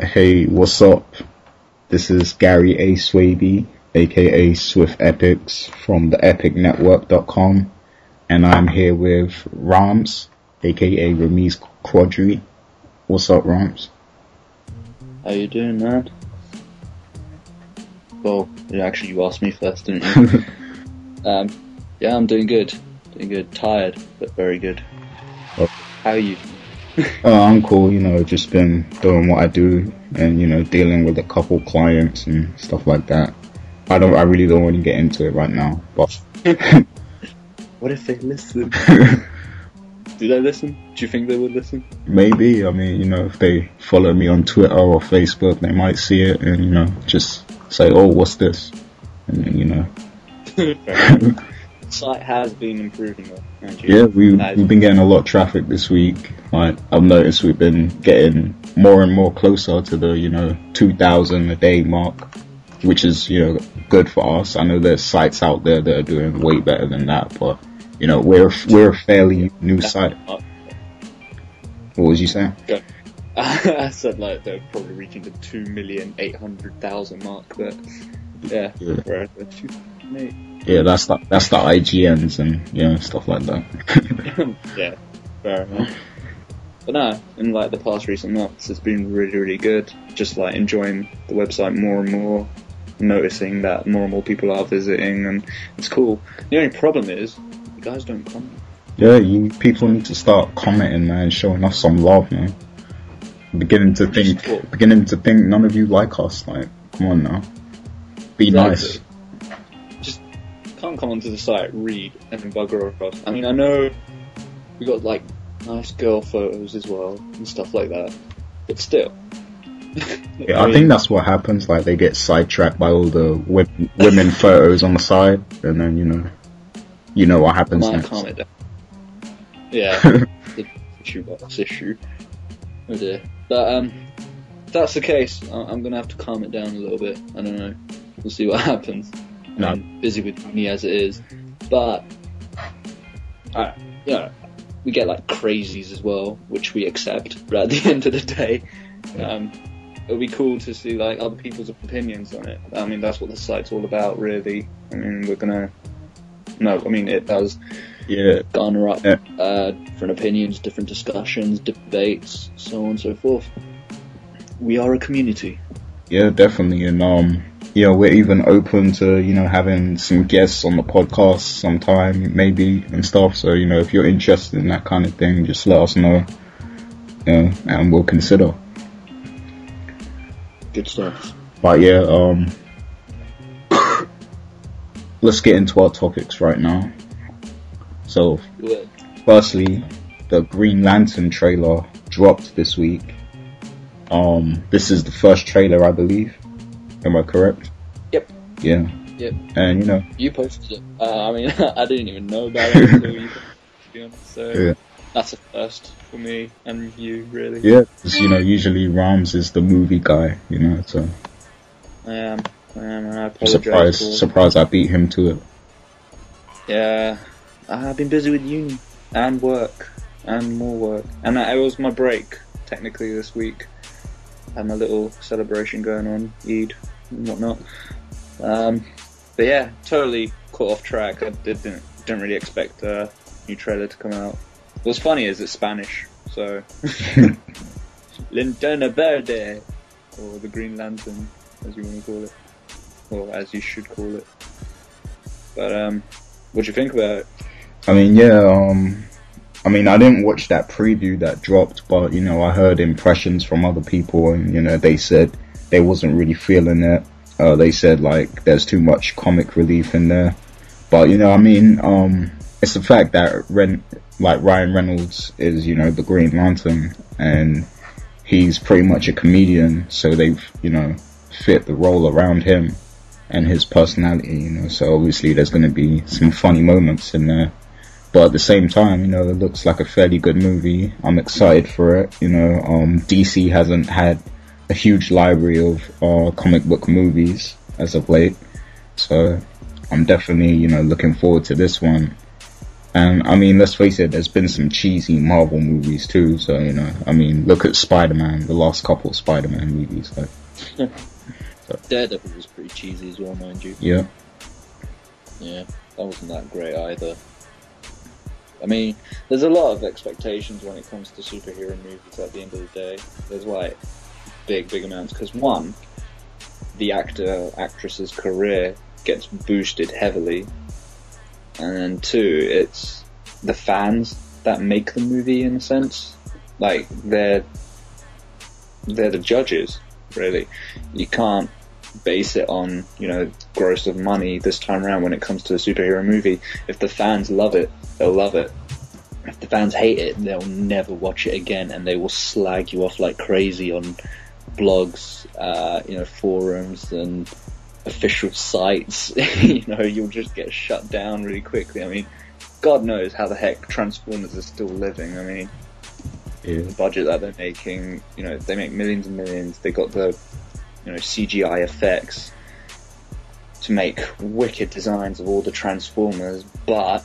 Hey, what's up? This is Gary A. Swaby, aka Swift Epics from the epicnetwork.com, and I'm here with Rams, aka Ramiz Quadri. What's up, Rams? How you doing, man? Well, actually, you asked me first, didn't you? um, yeah, I'm doing good. Doing good. Tired, but very good. Oh. How are you? Oh, I'm cool, you know, just been doing what I do and, you know, dealing with a couple clients and stuff like that. I don't, I really don't want to get into it right now, but. what if they listen? Do they listen? Do you think they would listen? Maybe, I mean, you know, if they follow me on Twitter or Facebook, they might see it and, you know, just say, oh, what's this? And then, you know. site has been improving though. Yeah, we, we've been getting a lot of traffic this week. Like, I've noticed we've been getting more and more closer to the, you know, 2,000 a day mark, which is, you know, good for us. I know there's sites out there that are doing way better than that, but, you know, we're, we're a fairly new site. What was you saying? I said like they're probably reaching the 2,800,000 mark, but yeah, yeah. We're at 2,800 yeah, that's the that's the IGNs and you know stuff like that. yeah, fair enough. But no, in like the past recent months, it's been really really good. Just like enjoying the website more and more, noticing that more and more people are visiting, and it's cool. The only problem is, you guys don't comment. Yeah, you people need to start commenting, man, showing us some love, man. Beginning to think, beginning to think none of you like us. Like, come on now, be exactly. nice can't come onto the site, read, and then bugger across. I mean, I know we got like nice girl photos as well and stuff like that, but still. yeah, I, I think that's what happens. Like they get sidetracked by all the women, women photos on the side, and then you know, you know what happens next. Calm it down. Yeah, the issue box issue. Oh dear. But um, if that's the case, I'm gonna have to calm it down a little bit. I don't know. We'll see what happens. No. I'm busy with me as it is. But, uh, you know, we get like crazies as well, which we accept. But at the end of the day, um, it'll be cool to see like other people's opinions on it. I mean, that's what the site's all about, really. I mean, we're gonna. No, I mean it does. Yeah. Garner up yeah. Uh, different opinions, different discussions, debates, so on and so forth. We are a community. Yeah, definitely, and um, you know, we're even open to, you know, having some guests on the podcast sometime, maybe, and stuff. So, you know, if you're interested in that kind of thing, just let us know, you know, and we'll consider. Good stuff. But yeah, um, let's get into our topics right now. So, firstly, the Green Lantern trailer dropped this week. Um, this is the first trailer, I believe. Am I correct? Yep. Yeah. Yep. And you know. You posted it. Uh, I mean, I didn't even know about it until you posted it. So yeah. that's a first for me and you, really. Yeah, because you know, usually Rams is the movie guy, you know, so. I am. I am, and I apologize. Surprised, surprised I beat him to it. Yeah, I've been busy with uni and work and more work, and it was my break technically this week. had my little celebration going on, Eid and whatnot. Um, but yeah, totally caught off track. I didn't didn't really expect a new trailer to come out. What's funny is it's Spanish, so Linterna Verde, or the Green Lantern, as you want to call it, or as you should call it. But um, what do you think about it? I mean, yeah, um, I mean, I didn't watch that preview that dropped, but you know, I heard impressions from other people, and you know, they said they wasn't really feeling it. Uh, they said like there's too much comic relief in there. But you know, I mean, um, it's the fact that Ren- like Ryan Reynolds is, you know, the Green Lantern, and he's pretty much a comedian, so they've, you know, fit the role around him and his personality, you know. So obviously there's going to be some funny moments in there. But at the same time, you know, it looks like a fairly good movie. I'm excited for it. You know, um, DC hasn't had a huge library of uh, comic book movies as of late. So I'm definitely, you know, looking forward to this one. And I mean, let's face it, there's been some cheesy Marvel movies too. So you know, I mean, look at Spider-Man, the last couple of Spider-Man movies. Like, so. Daredevil was pretty cheesy as well, mind you. Yeah. Yeah, that wasn't that great either. I mean, there's a lot of expectations when it comes to superhero movies at the end of the day. There's like big, big amounts because one, the actor, actress's career gets boosted heavily, and then two, it's the fans that make the movie in a sense. Like they're they're the judges, really. You can't base it on, you know, gross of money this time around when it comes to a superhero movie. If the fans love it, they'll love it. If the fans hate it, they'll never watch it again and they will slag you off like crazy on blogs, uh, you know, forums and official sites. you know, you'll just get shut down really quickly. I mean, God knows how the heck Transformers are still living. I mean, yeah. the budget that they're making, you know, they make millions and millions. They got the you know, CGI effects to make wicked designs of all the Transformers, but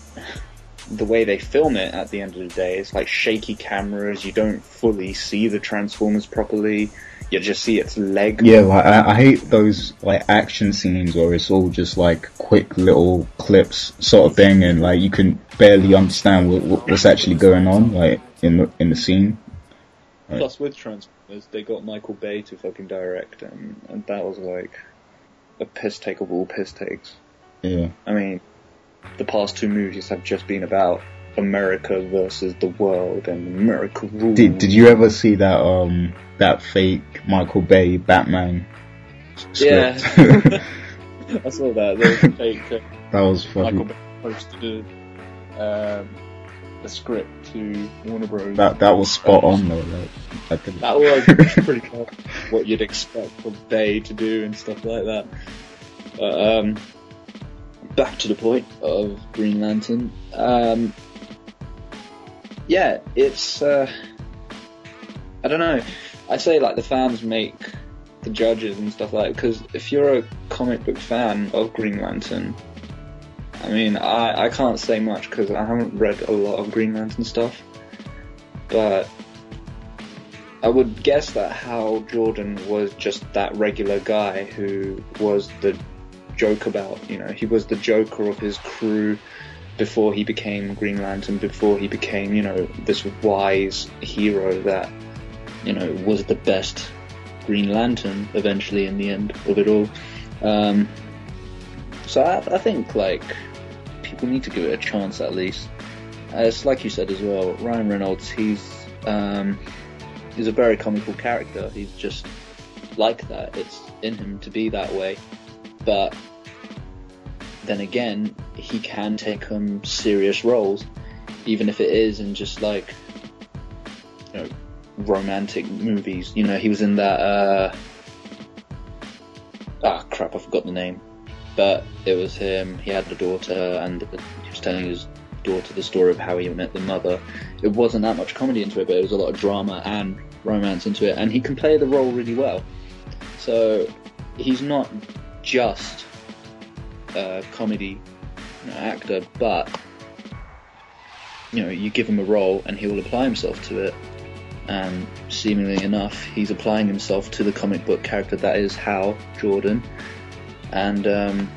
the way they film it at the end of the day, it's like shaky cameras. You don't fully see the Transformers properly. You just see its leg. Yeah, like I, I hate those like action scenes where it's all just like quick little clips sort of thing, and like you can barely understand what, what's actually going on, like in the in the scene. Right. Plus, with Transformers, they got Michael Bay to fucking direct, and, and that was like a piss take of all piss takes. Yeah. I mean, the past two movies have just been about America versus the world and America rules. Did Did you ever see that um that fake Michael Bay Batman script? Yeah. I saw that. That was fake. Uh, that was funny. Michael Bay posted um, the script to Warner Bros. That that was spot on though. Like, that was pretty cool. What you'd expect for Bay to do and stuff like that. But, um, back to the point of Green Lantern. Um, yeah, it's uh, I don't know. I say like the fans make the judges and stuff like because if you're a comic book fan of Green Lantern, I mean, I, I can't say much because I haven't read a lot of Green Lantern stuff, but I would guess that Hal Jordan was just that regular guy who was the joke about, you know, he was the joker of his crew before he became Green Lantern, before he became, you know, this wise hero that, you know, was the best Green Lantern eventually in the end of it all. Um, so I, I think like people need to give it a chance at least. As like you said as well, Ryan Reynolds, he's um, he's a very comical character. He's just like that. It's in him to be that way. But then again, he can take some serious roles, even if it is in just like you know romantic movies. You know, he was in that. Uh, ah, crap! I forgot the name but it was him. He had a daughter, and he was telling his daughter the story of how he met the mother. It wasn't that much comedy into it, but it was a lot of drama and romance into it, and he can play the role really well. So he's not just a comedy actor, but you know, you give him a role and he will apply himself to it. And seemingly enough, he's applying himself to the comic book character that is Hal Jordan and um,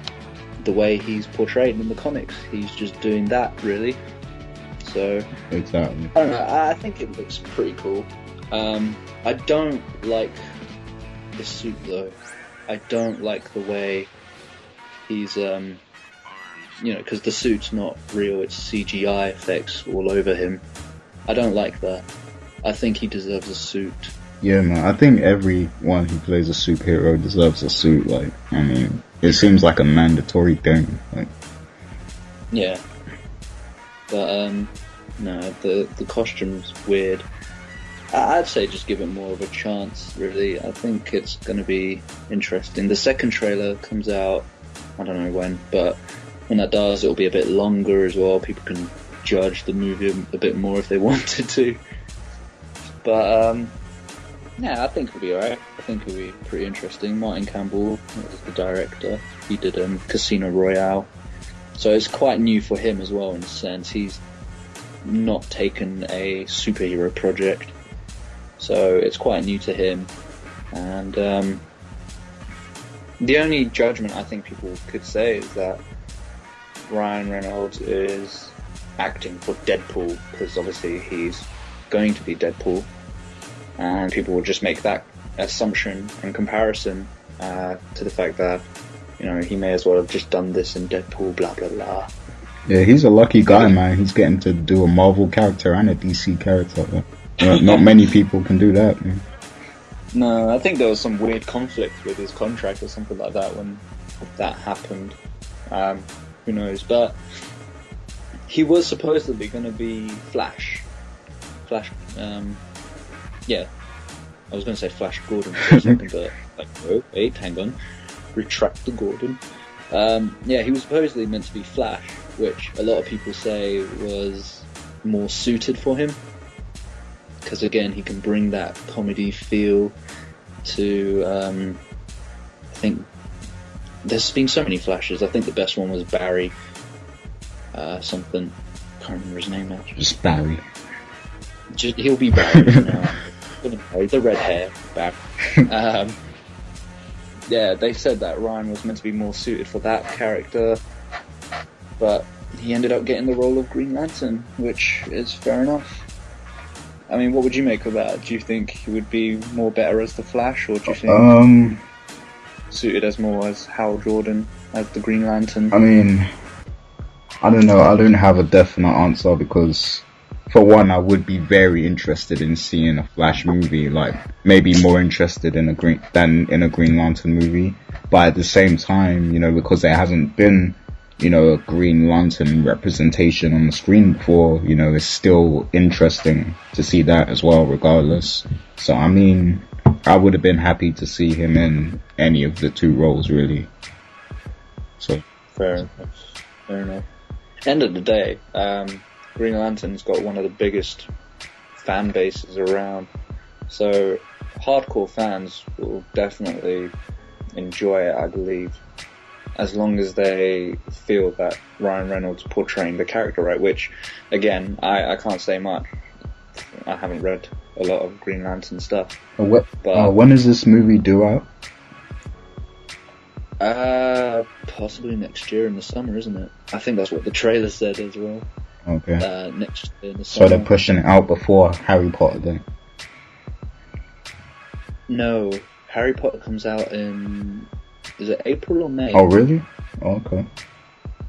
the way he's portrayed in the comics. He's just doing that really. So exactly. I don't know. I think it looks pretty cool. Um, I don't like the suit though. I don't like the way he's, um, you know, because the suit's not real. It's CGI effects all over him. I don't like that. I think he deserves a suit yeah, man. I think everyone who plays a superhero deserves a suit. Like, I mean, it seems like a mandatory thing. Like, yeah, but um, no, the the costume's weird. I'd say just give it more of a chance. Really, I think it's going to be interesting. The second trailer comes out. I don't know when, but when that does, it'll be a bit longer as well. People can judge the movie a bit more if they wanted to. But um, yeah, I think it'll be alright. I think it'll be pretty interesting. Martin Campbell is the director. He did um, Casino Royale. So it's quite new for him as well in a sense. He's not taken a superhero project, so it's quite new to him. And um, the only judgment I think people could say is that Ryan Reynolds is acting for Deadpool because obviously he's going to be Deadpool, and people will just make that assumption and comparison uh, to the fact that you know he may as well have just done this in Deadpool, blah blah blah. Yeah, he's a lucky guy, man. He's getting to do a Marvel character and a DC character. Not many people can do that. Man. No, I think there was some weird conflict with his contract or something like that when that happened. Um, who knows? But he was supposedly going to be Flash. Flash, um, yeah. I was going to say Flash Gordon or something, but like, oh, wait, hang on. Retract the Gordon. Um, yeah, he was supposedly meant to be Flash, which a lot of people say was more suited for him. Because again, he can bring that comedy feel to. Um, I think there's been so many flashes. I think the best one was Barry. Uh, something. Can't remember his name now. Just Barry. Just, he'll be Barry now. the red hair, back. Um, yeah, they said that Ryan was meant to be more suited for that character, but he ended up getting the role of Green Lantern, which is fair enough. I mean, what would you make of that? Do you think he would be more better as the Flash, or do you think Um, suited as more as Hal Jordan as the Green Lantern? I mean, I don't know. I don't have a definite answer because, for one, I would be very interested in seeing a Flash movie. Like maybe more interested in a green than in a Green Lantern movie. But at the same time, you know, because there hasn't been, you know, a Green Lantern representation on the screen before, you know, it's still interesting to see that as well, regardless. So I mean, I would have been happy to see him in any of the two roles, really. So Fair enough. Fair enough. End of the day, um, Green Lantern's got one of the biggest fan bases around. So hardcore fans will definitely enjoy it, I believe. As long as they feel that Ryan Reynolds portraying the character right, which again, I, I can't say much. I haven't read a lot of Green Lantern stuff. Uh, What, But- uh, when is this movie due out? Uh, possibly next year in the summer, isn't it? I think that's what the trailer said as well. Okay. Uh, next year in the so they're pushing it out before Harry Potter then. No, Harry Potter comes out in is it April or May? Oh really? Oh, okay.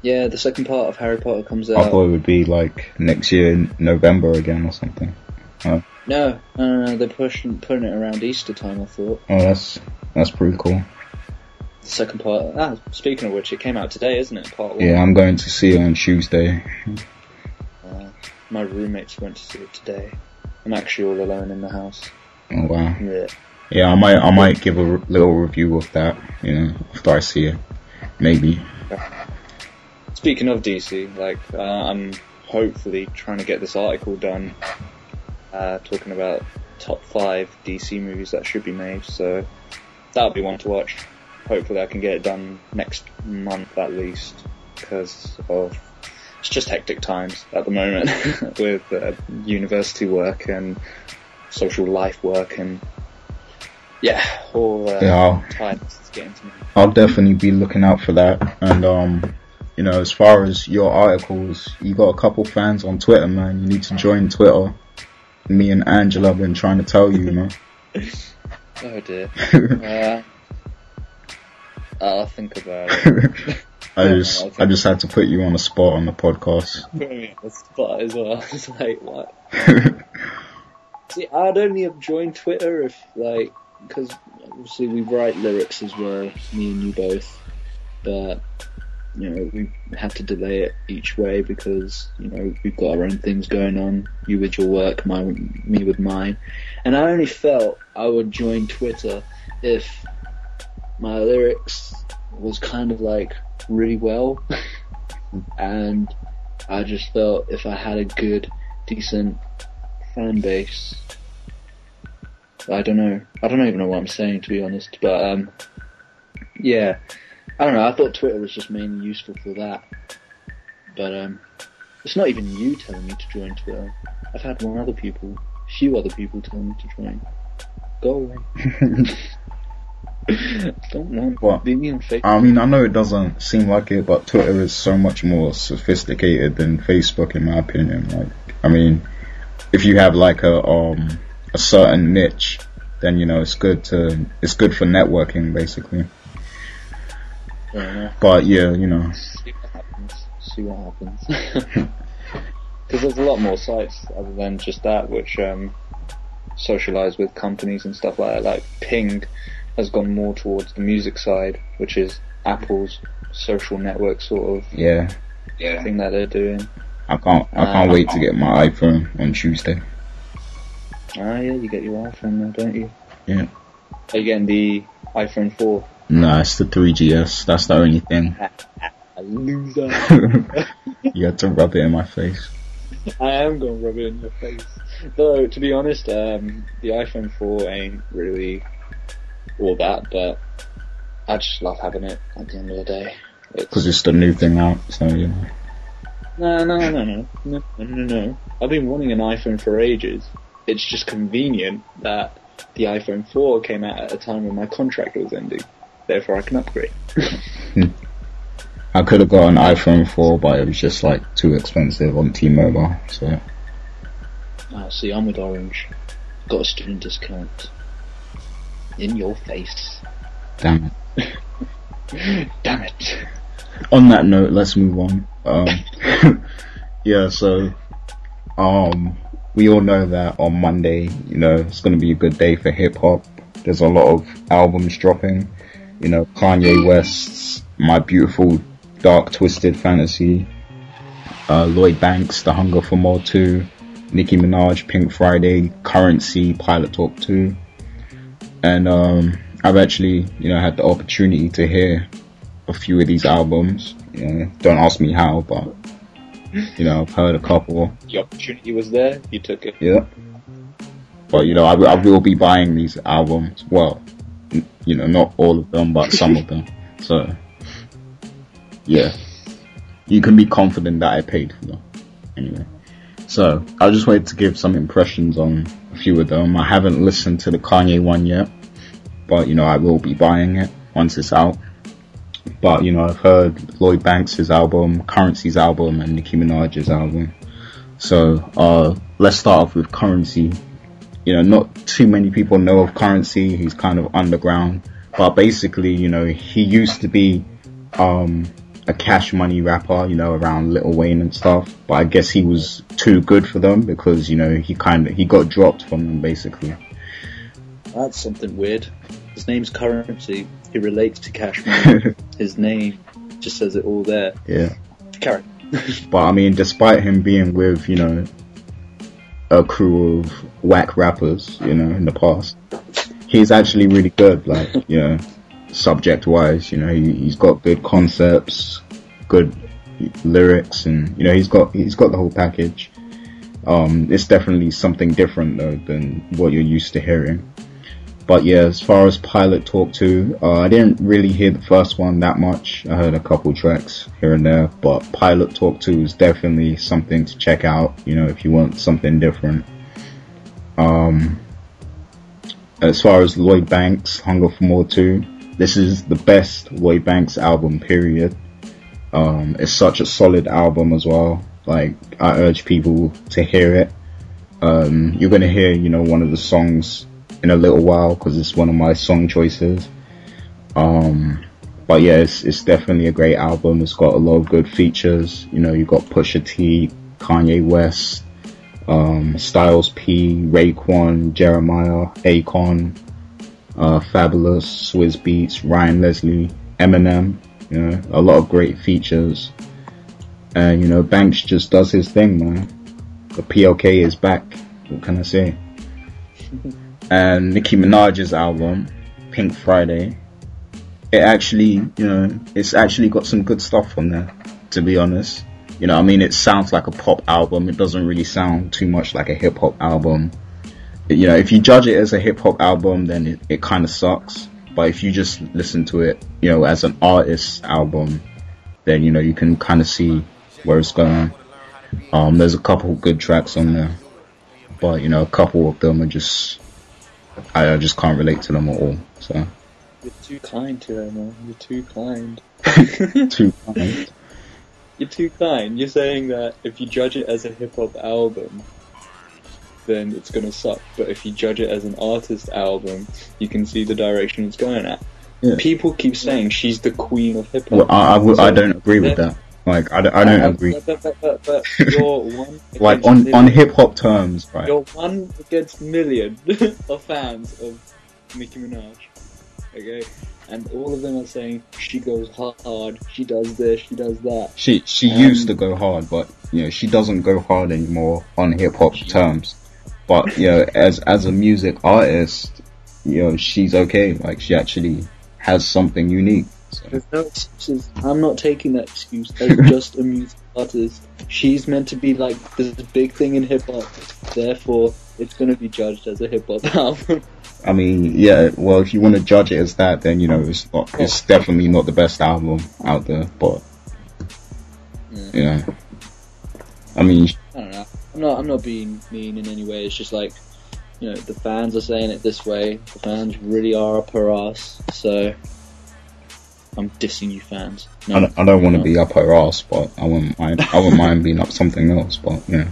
Yeah, the second part of Harry Potter comes out. I thought it would be like next year in November again or something. No, no, no, no, they're pushing putting it around Easter time. I thought Oh, that's that's pretty cool. the second part. Ah, speaking of which, it came out today, isn't it? Part one. Yeah, I'm going to see it on Tuesday. My roommates went to see it today. I'm actually all alone in the house. Oh wow. Yeah. Yeah, I might I might give a r- little review of that. You know, after I see it, maybe. Speaking of DC, like uh, I'm hopefully trying to get this article done, uh, talking about top five DC movies that should be made. So that'll be one to watch. Hopefully, I can get it done next month at least, because of it's just hectic times at the moment with uh, university work and social life work and yeah, all uh, Yeah, I'll, getting to me. I'll definitely be looking out for that. And um, you know, as far as your articles, you got a couple fans on Twitter, man. You need to join Twitter. Me and Angela have been trying to tell you, man. Oh dear. Uh, I'll think about it. I just I just had to put you on the spot on the podcast. Put me on the spot as well. It's like, what? See, I'd only have joined Twitter if, like, because obviously we write lyrics as well, me and you both. But, you know, we had to delay it each way because, you know, we've got our own things going on. You with your work, my, me with mine. And I only felt I would join Twitter if my lyrics was kind of like really well. and I just felt if I had a good, decent fan base, I don't know. I don't even know what I'm saying to be honest, but um, yeah, I don't know. I thought Twitter was just mainly useful for that. But um, it's not even you telling me to join Twitter. I've had one other people, few other people tell me to join. Go away. Don't want What? be me on Facebook. I mean, I know it doesn't seem like it, but Twitter is so much more sophisticated than Facebook, in my opinion. Like, I mean, if you have like a um a certain niche, then you know it's good to it's good for networking, basically. Enough. But yeah, you know, See what happens. See what happens. Because there's a lot more sites other than just that which um, socialize with companies and stuff like that. Like Ping has gone more towards the music side, which is Apple's social network sort of yeah, thing that they're doing. I can't I can't wait to get my iPhone on Tuesday. Ah, yeah, you get your iPhone now, don't you? Yeah. Are you getting the iPhone 4? Nah, it's the 3GS. That's the only thing. A loser. you had to rub it in my face. I am going to rub it in your face. Though, to be honest, um, the iPhone 4 ain't really all that, but I just love having it at the end of the day. Because it's, it's a new thing out, so you know. No, no, no, no, no, no, no. I've been wanting an iPhone for ages. It's just convenient that the iPhone 4 came out at a time when my contract was ending. Therefore, I can upgrade. Hmm. I could have got an iPhone 4, but it was just like too expensive on T-Mobile. So. Ah, see, I'm with Orange. Got a student discount. In your face. damn it. Damn it. On that note, let's move on. Um, yeah, so um, we all know that on Monday, you know, it's going to be a good day for hip hop. There's a lot of albums dropping. You know, Kanye West's My Beautiful Dark Twisted Fantasy, uh, Lloyd Banks, The Hunger for More 2, Nicki Minaj, Pink Friday, Currency, Pilot Talk 2. And um, I've actually, you know, had the opportunity to hear a few of these albums. You know, don't ask me how, but you know, I've heard a couple. The opportunity was there, you took it. Yeah. But you know, I, will- I will be buying these albums. Well, n- you know, not all of them, but some of them. So, yeah, you can be confident that I paid for them. Anyway, so I just wanted to give some impressions on a few of them. I haven't listened to the Kanye one yet, but you know, I will be buying it once it's out. But you know, I've heard Lloyd Banks' album, Currency's album, and Nicki Minaj's album. So uh, let's start off with Currency. You know, not too many people know of Currency. He's kind of underground, but basically, you know, he used to be um, a Cash Money rapper. You know, around Lil Wayne and stuff. But I guess he was too good for them because you know he kind of he got dropped from them basically. That's something weird. His name's Currency. He relates to Cash Money. His name just says it all there. Yeah. Carrot. But I mean, despite him being with, you know, a crew of whack rappers, you know, in the past, he's actually really good, like, you know, subject wise, you know, he, he's got good concepts, good lyrics, and, you know, he's got, he's got the whole package. Um, it's definitely something different though than what you're used to hearing. But yeah, as far as Pilot Talk 2, uh, I didn't really hear the first one that much. I heard a couple tracks here and there, but Pilot Talk 2 is definitely something to check out, you know, if you want something different. Um, as far as Lloyd Banks, Hunger for More 2, this is the best Lloyd Banks album, period. Um, it's such a solid album as well. Like, I urge people to hear it. Um, you're gonna hear, you know, one of the songs in a little while because it's one of my song choices. Um, but yeah, it's, it's definitely a great album. It's got a lot of good features. You know, you got Pusha T, Kanye West, um, Styles P, Raekwon, Jeremih, Akon, uh, Fabolous, Swizz Beatz, Ryan Leslie, Eminem. You know, a lot of great features. And you know, Banks just does his thing, man. The PLK is back. What can I say? and Nicki Minaj's album, Pink Friday, it actually, you know, it's actually got some good stuff on there, to be honest. You know, I mean, it sounds like a pop album. It doesn't really sound too much like a hip hop album. You know, if you judge it as a hip hop album, then it, it kind of sucks. But if you just listen to it, you know, as an artist album, then, you know, you can kind of see where it's going. Um, there's a couple good tracks on there, but you know, a couple of them are just I, I just can't relate to them at all. So You're too kind to her, man. You're too kind. too kind. You're too kind. You're saying that if you judge it as a hip hop album, then it's gonna suck. But if you judge it as an artist album, you can see the direction it's going at. Yeah. People keep saying she's the queen of hip hop. Well, I, I, w- I don't agree with that. Like, I, don't- I agree. But, but, but, but you're one Like against on on hip hop terms, right? You're one against million of fans of Nicki Minaj. Okay? And all of them are saying she goes hard, she does this, she does that. She she Um, used to go hard, but you know she doesn't go hard anymore on hip hop terms. But you know, as as a music artist, you know she's okay. Like she actually has something unique. So, no excuses. I'm not taking that excuse as just a music artist. She's meant to be like this big thing in hip hop. Therefore, it's gonna be judged as a hip hop album. I mean, yeah. Well, if you want to judge it as that, then you know it's not. It's definitely not the best album out there. But Yeah. yeah, I mean, I don't know. I'm not. I'm not being mean in any way. It's just like, you know, the fans are saying it this way. The fans really are up her ass. So, I'm dissing you, fans. No, I don't, I don't want to be up her ass, but I wouldn't mind. I wouldn't mind being up something else. But yeah,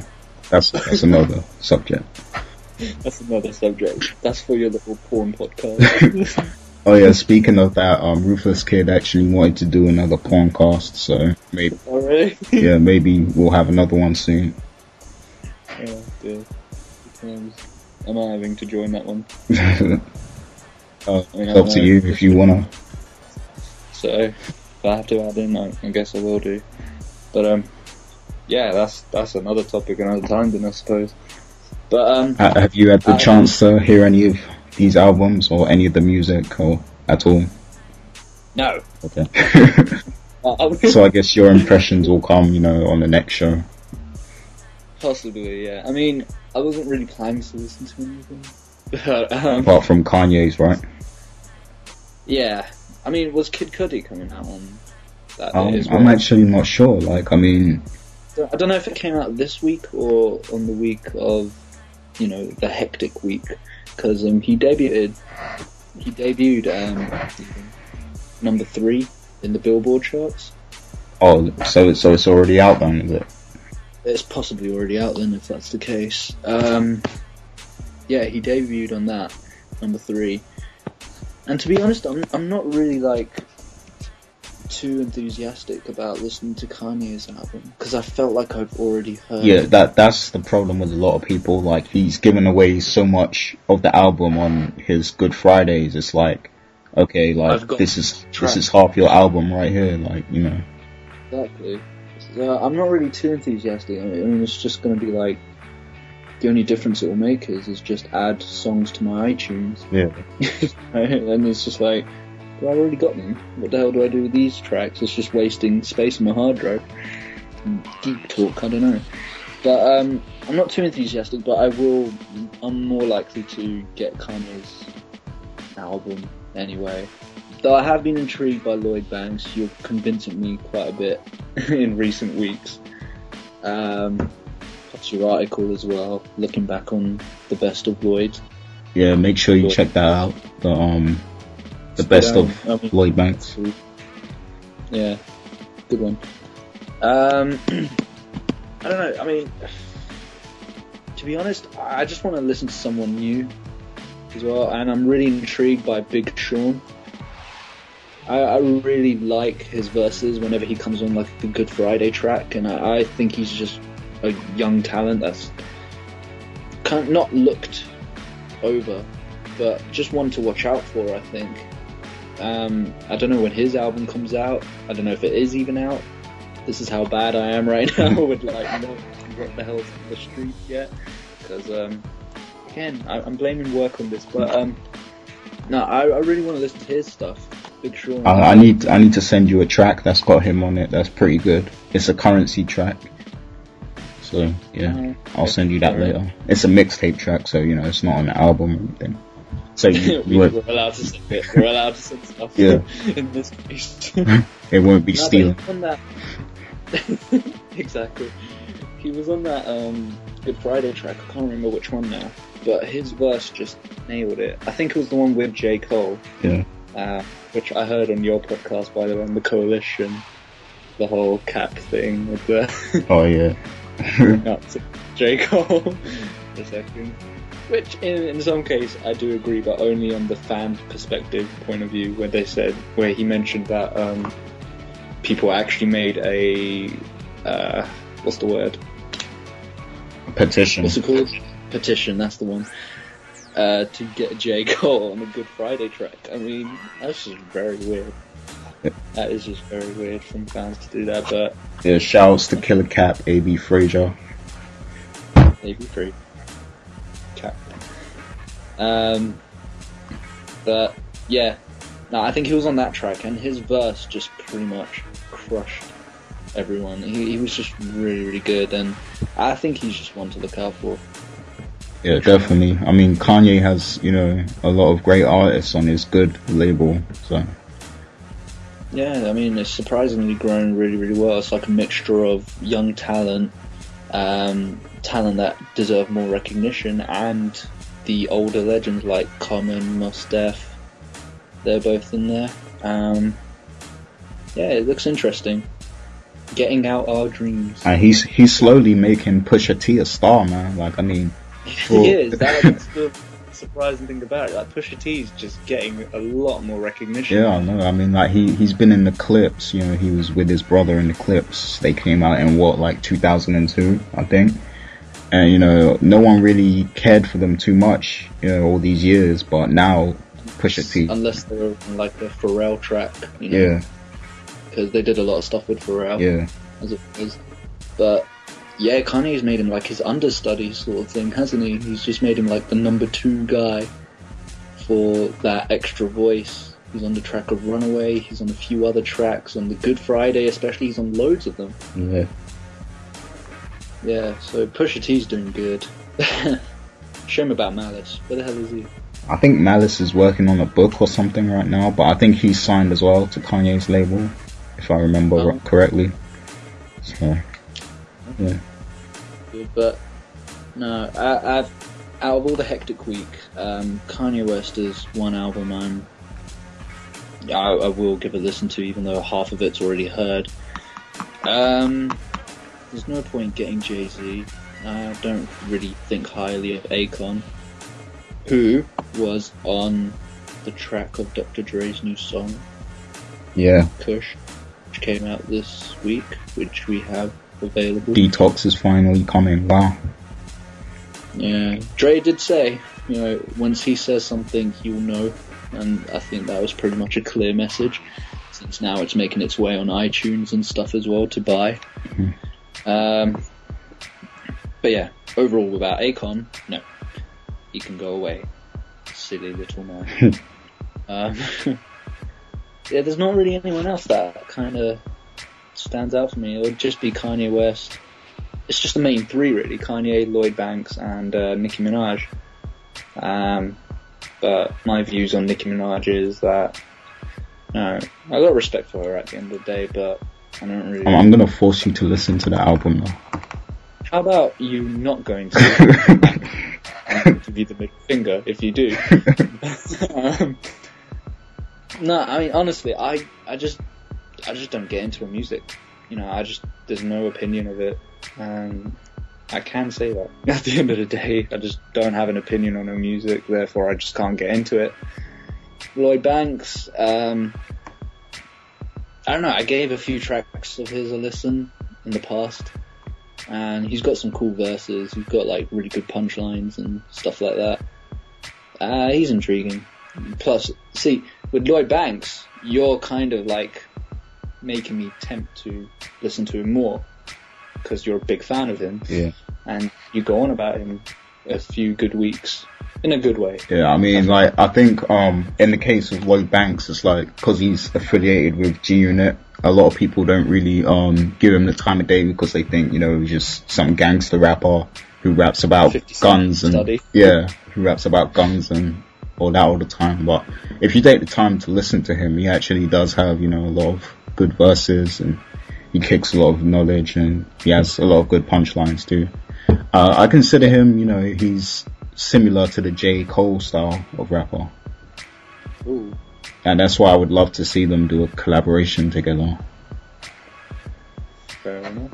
that's that's another subject. that's another subject. That's for your little porn podcast. Oh yeah, speaking of that, um, Ruthless Kid actually wanted to do another porncast, so maybe Already? yeah, maybe we'll have another one soon. Oh dear. Times. Am I having to join that one? uh, I mean, it's up to you if you wanna. So if I have to add in, I, I guess I will do. But um, yeah, that's that's another topic another time, then I suppose. But um, Ha- Have you had the I- chance to hear any of these albums or any of the music or at all? no. Okay. Uh, so I guess your impressions will come, you know, on the next show. Possibly, yeah. I mean, I wasn't really planning to listen to anything. But, um, Apart from Kanye's, right? yeah. I mean, was Kid Cudi coming out on that day Um, as well? I'm actually not sure. Like, I mean, I don't know if it came out this week or on the week of, you know, the hectic week. Because um, he debuted, he debuted um, number three in the Billboard charts. oh, so so it's already out then, is it? It's possibly already out then if that's the case. Um, yeah, he debuted on that, number three. And to be honest, I'm I'm not really like too enthusiastic about listening to Kanye's album because I felt like I've already heard. Yeah, that that's the problem with a lot of people. Like he's given away so much of the album on his Good Fridays. It's like, okay, like this is track. this is half your album right here. Like you know, Exactly. So I'm not really too enthusiastic. I mean, it's just going to be like the only difference it will make is is just add songs to my iTunes. yeah. And it's just like, well, I already got them. What the hell do I do with these tracks? It's just wasting space on my hard drive. Geek talk, I don't know. But um, I'm not too enthusiastic, but I will. I'm more likely to get Kanye's album anyway. Though I have been intrigued by Lloyd Banks, you're convincing me quite a bit in recent weeks. Um, your article as well, looking back on the best of Lloyd. Yeah, make sure you check that out. The um, the best of I mean- Lloyd Banks. Yeah, good one. Um, I don't know. I mean, to be honest, I just want to listen to someone new as well, and I'm really intrigued by Big Sean. I, I really like his verses whenever he comes on like the Good Friday track, and I, I think he's just a young talent that's kind of not looked over, but just one to watch out for. I think. Um, I don't know when his album comes out. I don't know if it is even out. This is how bad I am right now with like not what the hell's on the street yet. Because um, again, I, I'm blaming work on this, but um, no, I, I really want to listen to his stuff. Big Sean. I, I need I need to send you a track that's got him on it. That's pretty good. It's a currency track. So yeah, Uh, I'll send you that later. It's a mixtape track, so you know it's not on the album or anything. So you, we, we're allowed to send it. We're allowed to send stuff. Yeah. in this case. it won't be No, stealing. even that, exactly. He was on that um, Good Friday track. I can't remember which one now, but his verse just nailed it. I think it was the one with J Cole. Yeah. Uh, which I heard on your podcast, by the way, on the Coalition. The whole cap thing with the. oh yeah. J Cole a second. Which, in, in some case, I do agree, but only on the fan perspective point of view, where they said, where he mentioned that um, people actually made a, uh, what's the word? Petition. What's it called? Petition, that's the one. Uh, to get J. Cole on a Good Friday track. I mean, that's just very weird. That is just very weird from fans to do that, but Yeah, shouts to Killer Cap, AB Frazier. AB free. Cap. Um, but yeah, no, I think he was on that track, and his verse just pretty much crushed everyone. He, he was just really, really good, and I think he's just one to look out for. Yeah, definitely. I mean, Kanye has, you know, a lot of great artists on his good label, so. Yeah, I mean, it's surprisingly grown really, really well. It's like a mixture of young talent, um, talent that deserve more recognition, and the older legends like Common, Mos Def. They're both in there. Um, yeah, it looks interesting. Getting out our dreams. And he's, he's slowly making Pusha T a star, man. Like, I mean, Well- he is. That, that's the surprising thing about it. Like Pusha T's just getting a lot more recognition. Yeah, I know. I mean, like he he's been in the Clipse. You know, he was with his brother in the Clipse. They came out in what, like 2002, I think. And you know, no one really cared for them too much. You know, all these years, but now Pusha T. Unless they were on like a Pharrell track, you know, Yeah, because they did a lot of stuff with Pharrell. yeah, as it was. But yeah, Kanye's made him like his understudy sort of thing, hasn't he? He's just made him like the number two guy for that extra voice. He's on the track of Runaway. He's on a few other tracks on the Good Friday, especially. He's on loads of them. yeah. Yeah, so Pusha T's doing good. Shame about Malice. Where the hell is he? I think Malice is working on a book or something right now, but I think he's signed as well to Kanye's label, if I remember oh. ri- correctly. So, yeah. But no, I, I've out of all the hectic week, um, Kanye West is one album I'm I, I will give a listen to, even though half of it's already heard. Um, there's no point getting Jay Z. I don't really think highly of Akon, who was on the track of Dr. Dre's new song, Yeah, Kush, which came out this week, which we have available. Detox is finally coming. Wow. Yeah, Dre did say, you know, once he says something, you'll know, and I think that was pretty much a clear message. Since now it's making its way on iTunes and stuff as well to buy. Um, but yeah, overall, without Akon, no, he can go away, silly little man. um, yeah, there's not really anyone else that kind of stands out for me. It would just be Kanye West it's just the main three really: Kanye, Lloyd Banks, and uh, Nicki Minaj. Um, but my views on Nicki Minaj is that no, I got respect for her at the end of the day, but I don't really. I'm, I'm gonna force you to listen to the album now. How about you not going to give you the middle finger if you do? um, no, I mean honestly, I I just I just don't get into music. You know, I just there's no opinion of it. Um, I can say that. At the end of the day, I just don't have an opinion on her music, therefore I just can't get into it. Lloyd Banks, um, I don't know, I gave a few tracks of his a listen in the past, and he's got some cool verses, he's got like really good punchlines and stuff like that. Uh, he's intriguing. Plus, see, with Lloyd Banks, you're kind of like making me tempt to listen to him more because you're a big fan of him Yeah. and you go on about him a few good weeks in a good way. Yeah, I mean, like, I think, um, in the case of Lloyd Banks, it's like, cause he's affiliated with G Unit, a lot of people don't really, um, give him the time of day because they think, you know, he's just some gangster rapper who raps about guns and, study. yeah, who raps about guns and all that all the time. But if you take the time to listen to him, he actually does have, you know, a lot of good verses and he kicks a lot of knowledge and he has a lot of good punchlines too. Uh, I consider him, you know, he's similar to the J. Cole style of rapper. Ooh. And that's why I would love to see them do a collaboration together. Fair enough.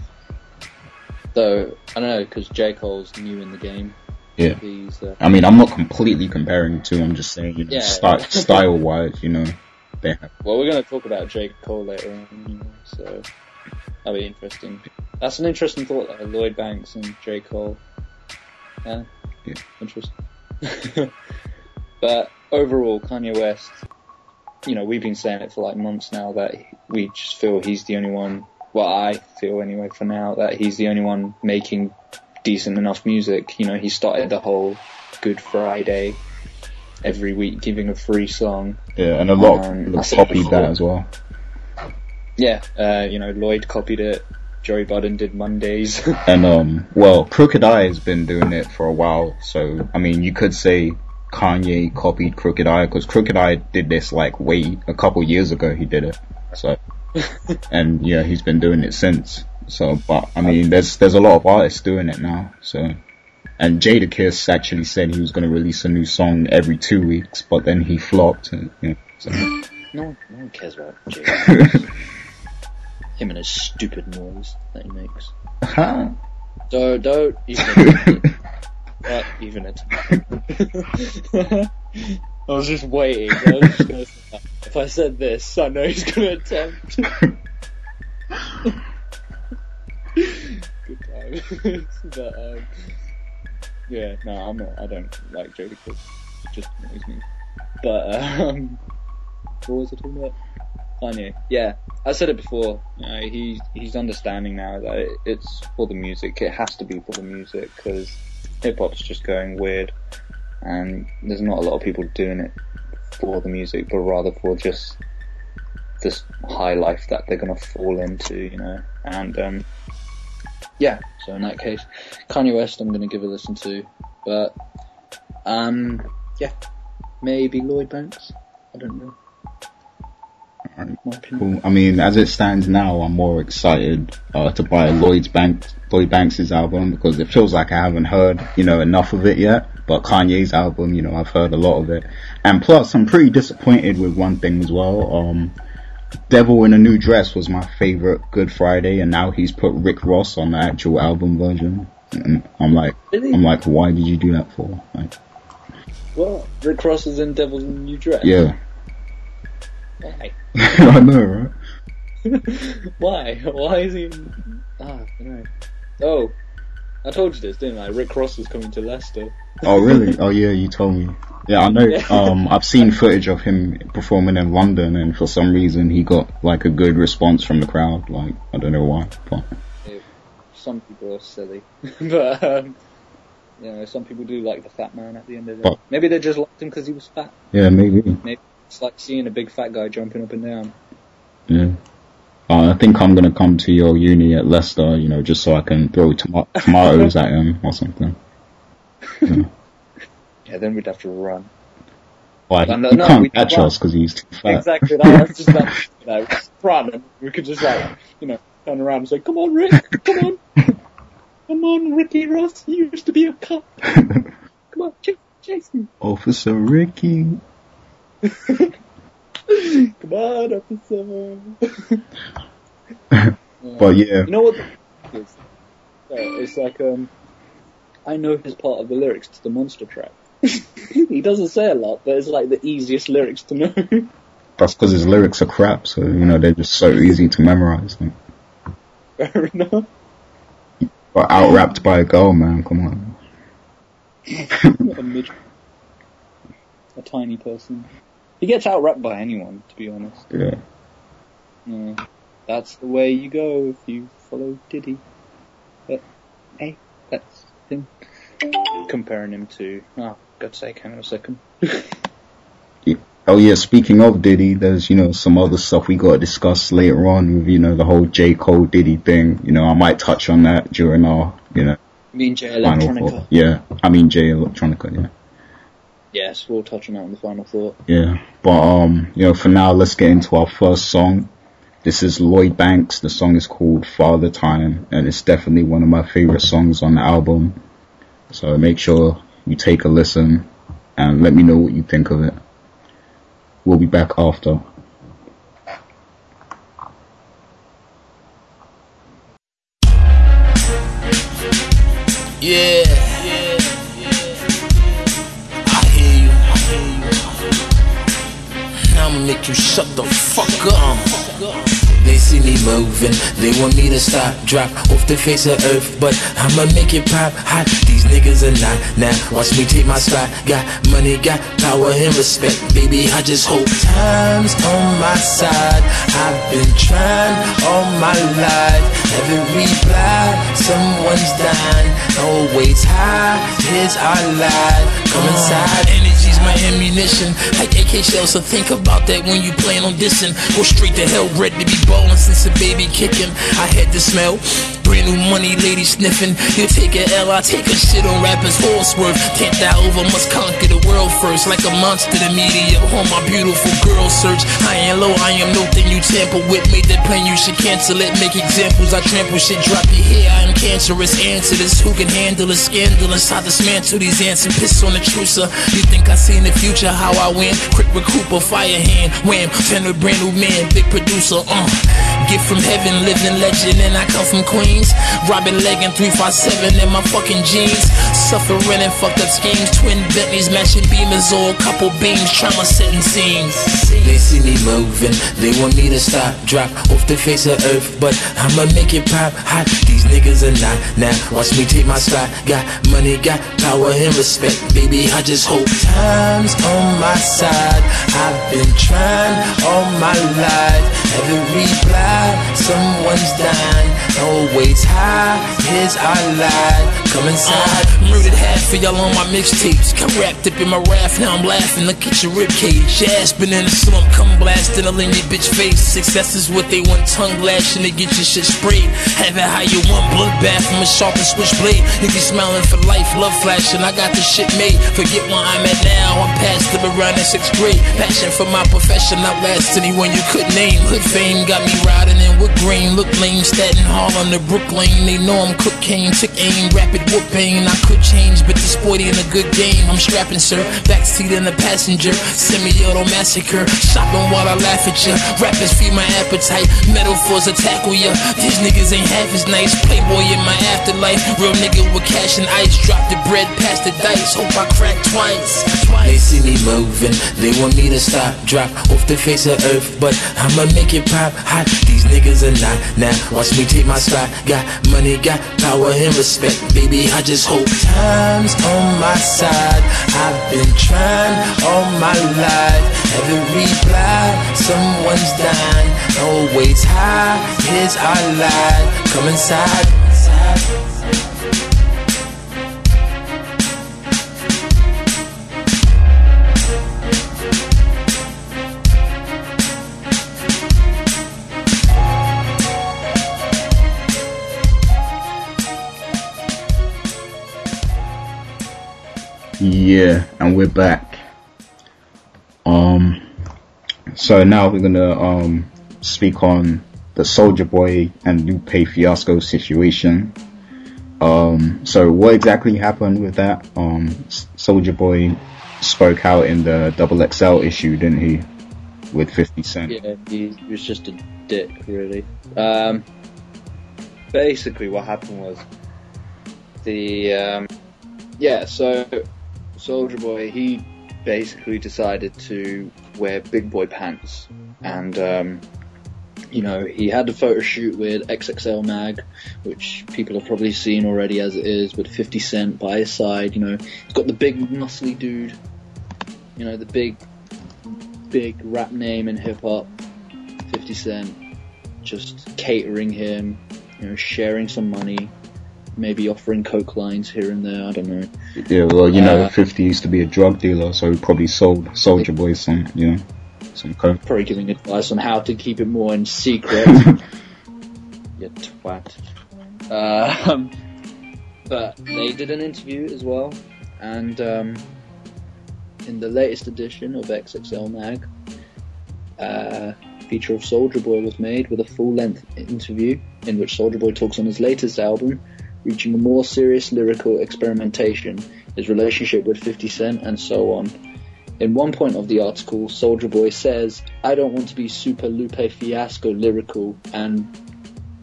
So, I don't know, because J. Cole's new in the game. Yeah. He's, uh, I mean, I'm not completely comparing to, two. I'm just saying, you know, Yeah. sty- style wise, you know, well, we're going to talk about J. Cole later on, so that'll be interesting. That's an interesting thought, though. Lloyd Banks and J. Cole. Yeah, Yeah. interesting. but overall, Kanye West, you know, we've been saying it for like months now that we just feel he's the only one, well, I feel anyway for now, that he's the only one making decent enough music. You know, he started the whole Good Friday every week giving a free song. Yeah, and a lot Um, of I people said copied that as well. Yeah, uh, you know, Lloyd copied it. Joey Budden did Mondays. And um, well, Crooked I has been doing it for a while. So I mean, you could say Kanye copied Crooked I because Crooked I did this like way a couple years ago. He did it. So and yeah, he's been doing it since. So, but I mean, there's there's a lot of artists doing it now. So, and Jadakiss actually said he was going to release a new song every two weeks, but then he flopped. And, you know, so. no, one, no one cares about Jay. Him and his stupid noise that he makes. Huh? So don't even it. Not even attempt it. I was just waiting. I was just gonna say. If I said this, I know he's gonna attempt. Good time. but um, yeah, no, I'm not. I don't like Jadakiss. It just annoys me. But um, what was I talking about? Kanye. Yeah, I said it before. You know, he he's understanding now that it, it's for the music. It has to be for the music because hip hop's just going weird, and there's not a lot of people doing it for the music, but rather for just this high life that they're gonna fall into, you know. And um, yeah, so in that case, Kanye West, I'm gonna give a listen to, but um, yeah, maybe Lloyd Banks. I don't know. Alright, My opinion. Cool. I mean, as it stands now, I'm more excited uh, to buy Lloyd's Bank Lloyd Banks' album because it feels like I haven't heard, you know, enough of it yet. But Kanye's album, you know, I've heard a lot of it. And plus, I'm pretty disappointed with one thing as well. Um, Devil in a New Dress was my favorite Good Friday, and now he's put Rick Ross on the actual album version. And I'm like, Really? I'm like, why did you do that for? Like, Well, Rick Ross is in Devil in a New Dress. yeah, Why? I know, right? Why? Why is he. Ah, know. Oh, I told you this, didn't I? Rick Ross was coming to Leicester. Oh really? Oh yeah, you told me. Yeah, I know. Um, I've seen footage of him performing in London, and for some reason he got like a good response from the crowd. Like I don't know why, but Some people are silly. but, um, you know, some people do like the fat man at the end of the day. But- Maybe they just liked him because he was fat. yeah, maybe. Maybe it's like seeing a big fat guy jumping up and down. Yeah. Uh, I think I'm gonna come to your uni at Leicester, you know, just so I can throw tom- tomatoes at him or something. Yeah, then we'd have to run. Like, No, no, he no, can't we catch can't. us because he's too fat. Exactly that. I was just about to say that. We just run and we could just like, you know, turn around and say, come on, Rick, come on. Come on, Ricky Ross, you used to be a cop. Come on, chase, chase me. Officer Ricky. Come on, officer. But yeah, You know what the is? It's like, um, I know his part of the lyrics to the monster track. he doesn't say a lot, but it's like the easiest lyrics to know. that's because his lyrics are crap, so you know they're just so easy to memorize. Like, Fair enough. but out rapped by a girl, man. Come on. a midget. A tiny person. He gets out rapped by anyone, to be honest. Yeah. Yeah. That's the way you go if you follow Diddy. But, hey, that's him. Comparing him to, oh, God's sake, hang on a second. Oh yeah, speaking of Diddy, there's, you know, some other stuff we gotta discuss later on with, you know, the whole J. Cole Diddy thing. You know, I might touch on that during our, you know, Me and Jay final Electronica. Yeah. I mean Jay Electronica, yeah. Yes, we'll touch on that in the final thought. Yeah. But, um, you know, for now, let's get into our first song. This is Lloyd Banks. The song is called Father Time, and it's definitely one of my favorite songs on the album. So make sure you take a listen and let me know what you think of it. We'll be back after. Yeah, yeah, make you shut the fuck up. They see me moving, they want me to stop, drop off the face of earth, but I'ma make it pop hot. These niggas are not now. Watch me take my spot. Got money, got power and respect, baby. I just hope time's on my side. I've been trying all my life. Every block, someone's dying. Always high, here's our life. Come uh, inside, energy's my ammunition. Like AK shells, so think about that when you plan on dissing. Go straight to hell, ready to be since a baby kicking. I had the smell. Brand new money, lady sniffing. You take a L, I take a shit on rappers' horse worth. Can't die over, must conquer the world first. Like a monster, the media on my beautiful girl search. I ain't low, I am no thing you tamper with. Made that plan, you should cancel it. Make examples, I trample shit, drop your hair. I am cancerous. Answer this, who can handle it? Scandalous, I dismantle these ants and piss on the trucer. You think I see in the future how I win? Quick recruiter, fire hand, wham, a brand new man, big producer, uh. Gift from heaven, living legend, and I come from Queens. Robin Legging 357 in my fucking jeans. Suffering and fucked up schemes. Twin Bentleys matching beamers or a couple beams. Trauma setting scenes. They see me moving. They want me to stop, drop off the face of earth. But I'ma make it pop hot. These niggas are not now. Watch me take my spot. Got money, got power and respect. Baby, I just hope time's on my side. I've been trying all my life. Every block, someone's dying. Always high, here's our life. Come inside. Murdered half of y'all on my mixtapes. Come wrapped up in my wrath, now I'm laughing. Look at your ribcage. Your been in the slump, come blasting all in your bitch face. Success is what they want, tongue lashing to get your shit sprayed. Have it how you want, bloodbath from a sharp and switchblade. You smiling for life, love flashing, I got the shit made. Forget where I'm at now, I'm past the around in sixth grade. Passion for my profession, outlast anyone you could name. Hood fame got me riding in with green. Look lame, Staten Harlem to Brooklyn. They know I'm cocaine, took aim, rapid whoop pain. I could change, but this sporty in a good game. I'm strapping, sir. Backseat in the passenger. Semi-auto massacre. Shopping while I laugh at ya. Rappers feed my appetite. Metaphors attack with ya. These niggas ain't half as nice. Playboy in my afterlife. Real nigga with cash and ice. Drop the bread, pass the dice. Hope I crack twice. They see me moving. They want me to stop, drop off the face of earth. But I'ma make it pop hot. These niggas are not now. Watch me take my spot. Got money, got power and respect. Baby, I just hope time's on my side. I've been trying all my life. Every block, someone's dying. Always high, here's our life. Come inside. Yeah, and we're back. Um, so now we're gonna um speak on the Soulja Boy and Lupe Fiasco situation. Um, so what exactly happened with that? Um, Soulja Boy spoke out in the Double XL issue, didn't he? With 50 Cent. Yeah, he was just a dick, really. Um, basically, what happened was the um, yeah. So Soulja Boy, he basically decided to wear big boy pants, and um, you know he had a photo shoot with XXL Mag, which people have probably seen already as it is, with 50 Cent by his side. You know, he's got the big muscly dude. You know, the big, big rap name in hip hop, 50 Cent, just catering him. You know, sharing some money, maybe offering coke lines here and there. I don't know. Yeah, well, you know, Uh, 50 used to be a drug dealer, so he probably sold Soulja Boy some, you know, some coke. Probably giving advice on how to keep it more in secret. you twat. Um, but they did an interview as well, and um, in the latest edition of XXL Mag, uh, feature of Soulja Boy was made with a full-length interview in which Soulja Boy talks on his latest album, reaching a more serious lyrical experimentation, his relationship with 50 Cent, and so on. In one point of the article, Soulja Boy says, I don't want to be super Lupe Fiasco lyrical, and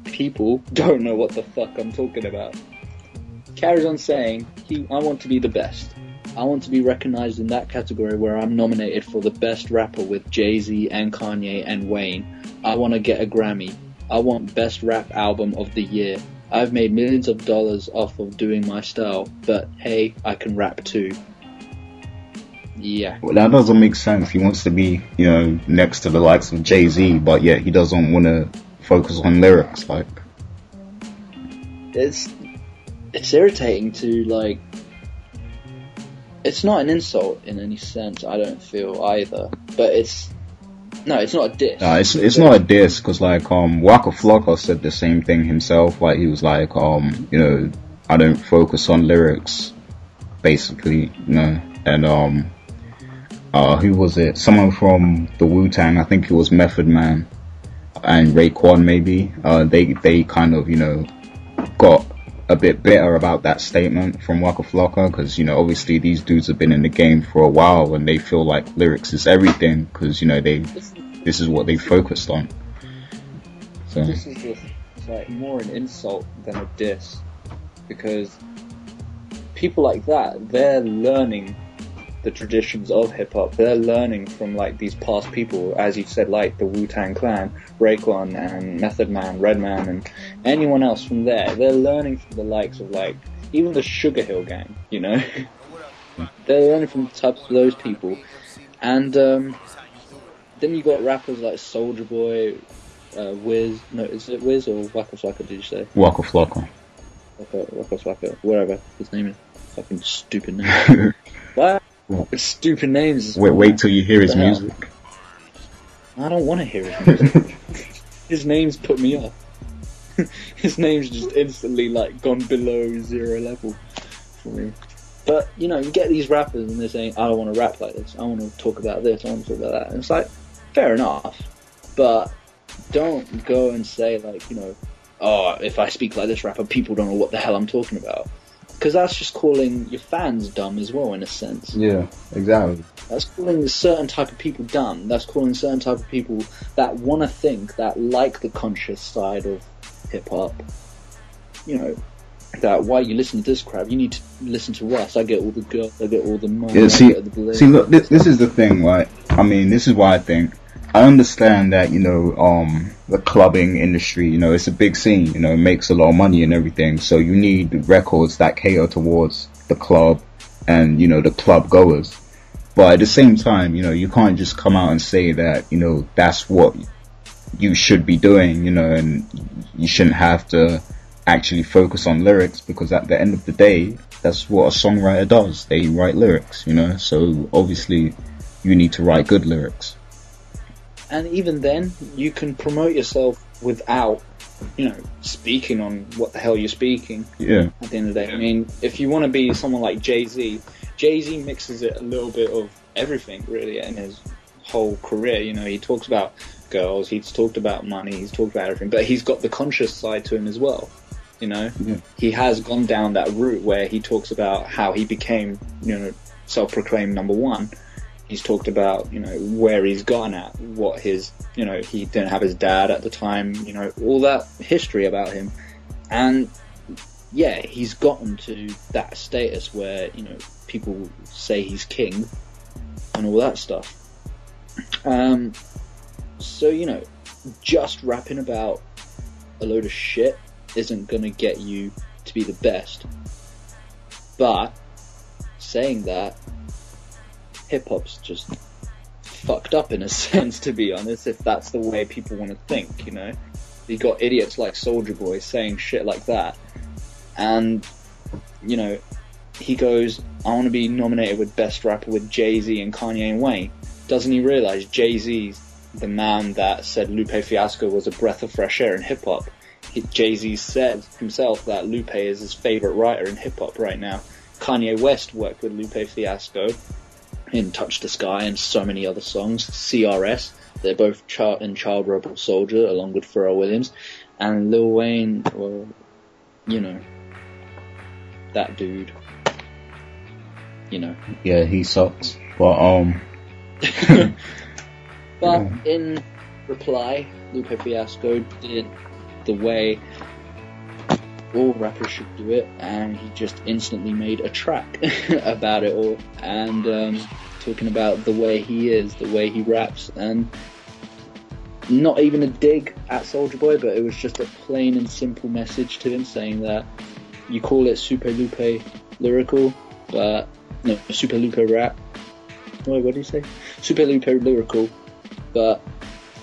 people don't know what the fuck I'm talking about. Carries on saying, he, I want to be the best. I want to be recognized in that category where I'm nominated for the best rapper with Jay-Z and Kanye and Wayne. I want to get a Grammy. I want best rap album of the year. I've made millions of dollars off of doing my style, but hey, I can rap too. Yeah. Well, that doesn't make sense. He wants to be, you know, next to the likes of Jay Z, but yet he doesn't want to focus on lyrics. Like, it's it's irritating to like. It's not an insult in any sense. I don't feel either, but it's no, it's not a diss. It's it's not a diss because like um Waka Flocka said the same thing himself. Like he was like um you know I don't focus on lyrics, basically you know and um uh who was it? Someone from the Wu Tang. I think it was Method Man and Raekwon maybe. Uh they they kind of you know got a bit bitter about that statement from Waka Flocka because you know obviously these dudes have been in the game for a while and they feel like lyrics is everything because you know they this is what they focused on. So This is just like more an insult than a diss because people like that they're learning the traditions of hip hop. They're learning from like these past people, as you said, like the Wu Tang Clan, Raekwon and Method Man, Redman, and anyone else from there. They're learning from the likes of like even the Sugar Hill Gang. You know, they're learning from the types of those people, and um, then you got rappers like Soulja Boy, uh, Wiz. No, is it Wiz or Waka Flocka? Did you say Waka Flocka. Waka Waka Flocka? Whatever his name is. Fucking stupid name. what? Stupid names. wait wait till you hear his What the hell? music. I don't want to hear his music. his name's put me off. his name's just instantly like gone below zero level for me. But you know, you get these rappers and they're saying, "I don't want to rap like this. I want to talk about this. I want to talk about that." And it's like, fair enough, but don't go and say like, you know, "Oh, if I speak like this rapper, people don't know what the hell I'm talking about." Because that's just calling your fans dumb as well, in a sense. Yeah, exactly. That's calling a certain type of people dumb. That's calling certain type of people that want to think, that like the conscious side of hip hop. You know, that why you listen to this crap, you need to listen to us. I get all the girls, I get all the money, Yeah, see, see, look, this, this is the thing, right? I mean, this is why I think I understand that you know, um, the clubbing industry, you know, it's a big scene, you know, it makes a lot of money and everything. So you need records that cater towards the club and you know the club goers. But at the same time, you know, you can't just come out and say that you know that's what you should be doing, you know, and you shouldn't have to actually focus on lyrics because at the end of the day, that's what a songwriter does. They write lyrics, you know. So obviously, you need to write good lyrics. and even then, you can promote yourself without, you know, speaking on what the hell you're speaking. Yeah, at the end of the day. I mean, if you want to be someone like Jay Z, Jay Z mixes it a little bit of everything really in his whole career. You know, he talks about girls, he's talked about money, he's talked about everything, but he's got the conscious side to him as well. You know, Yeah. he has gone down that route where he talks about how he became, you know, self-proclaimed number one. He's talked about, you know, where he's gone at, what his, you know, he didn't have his dad at the time, you know, all that history about him. And yeah, he's gotten to that status where, you know, people say he's king and all that stuff. Um, so, you know, just rapping about a load of shit isn't gonna get you to be the best. But, saying that, hip hop's just fucked up in a sense, to be honest, if that's the way people want to think, you know? You got idiots like Soulja Boy saying shit like that and you know he goes i want to be nominated with best rapper with jay-z and kanye and wayne doesn't he realize jay-z's the man that said lupe fiasco was a breath of fresh air in hip-hop jay-z said himself that lupe is his favorite writer in hip-hop right now kanye west worked with lupe fiasco in touch the sky and so many other songs crs they're both and Child Rebel Soldier along with Pharrell Williams, and Lil Wayne. Well, you know, that dude. You know. Yeah, he sucks. But um. but yeah. in reply, Lupe Fiasco did the way all rappers should do it, and he just instantly made a track about it all, and um, talking about the way he is, the way he raps, and not even a dig at Soulja Boy, but it was just a plain and simple message to him saying that you call it Super Lupe lyrical, but no, Super Lupe rap. Wait, what did he say? Super Lupe lyrical, but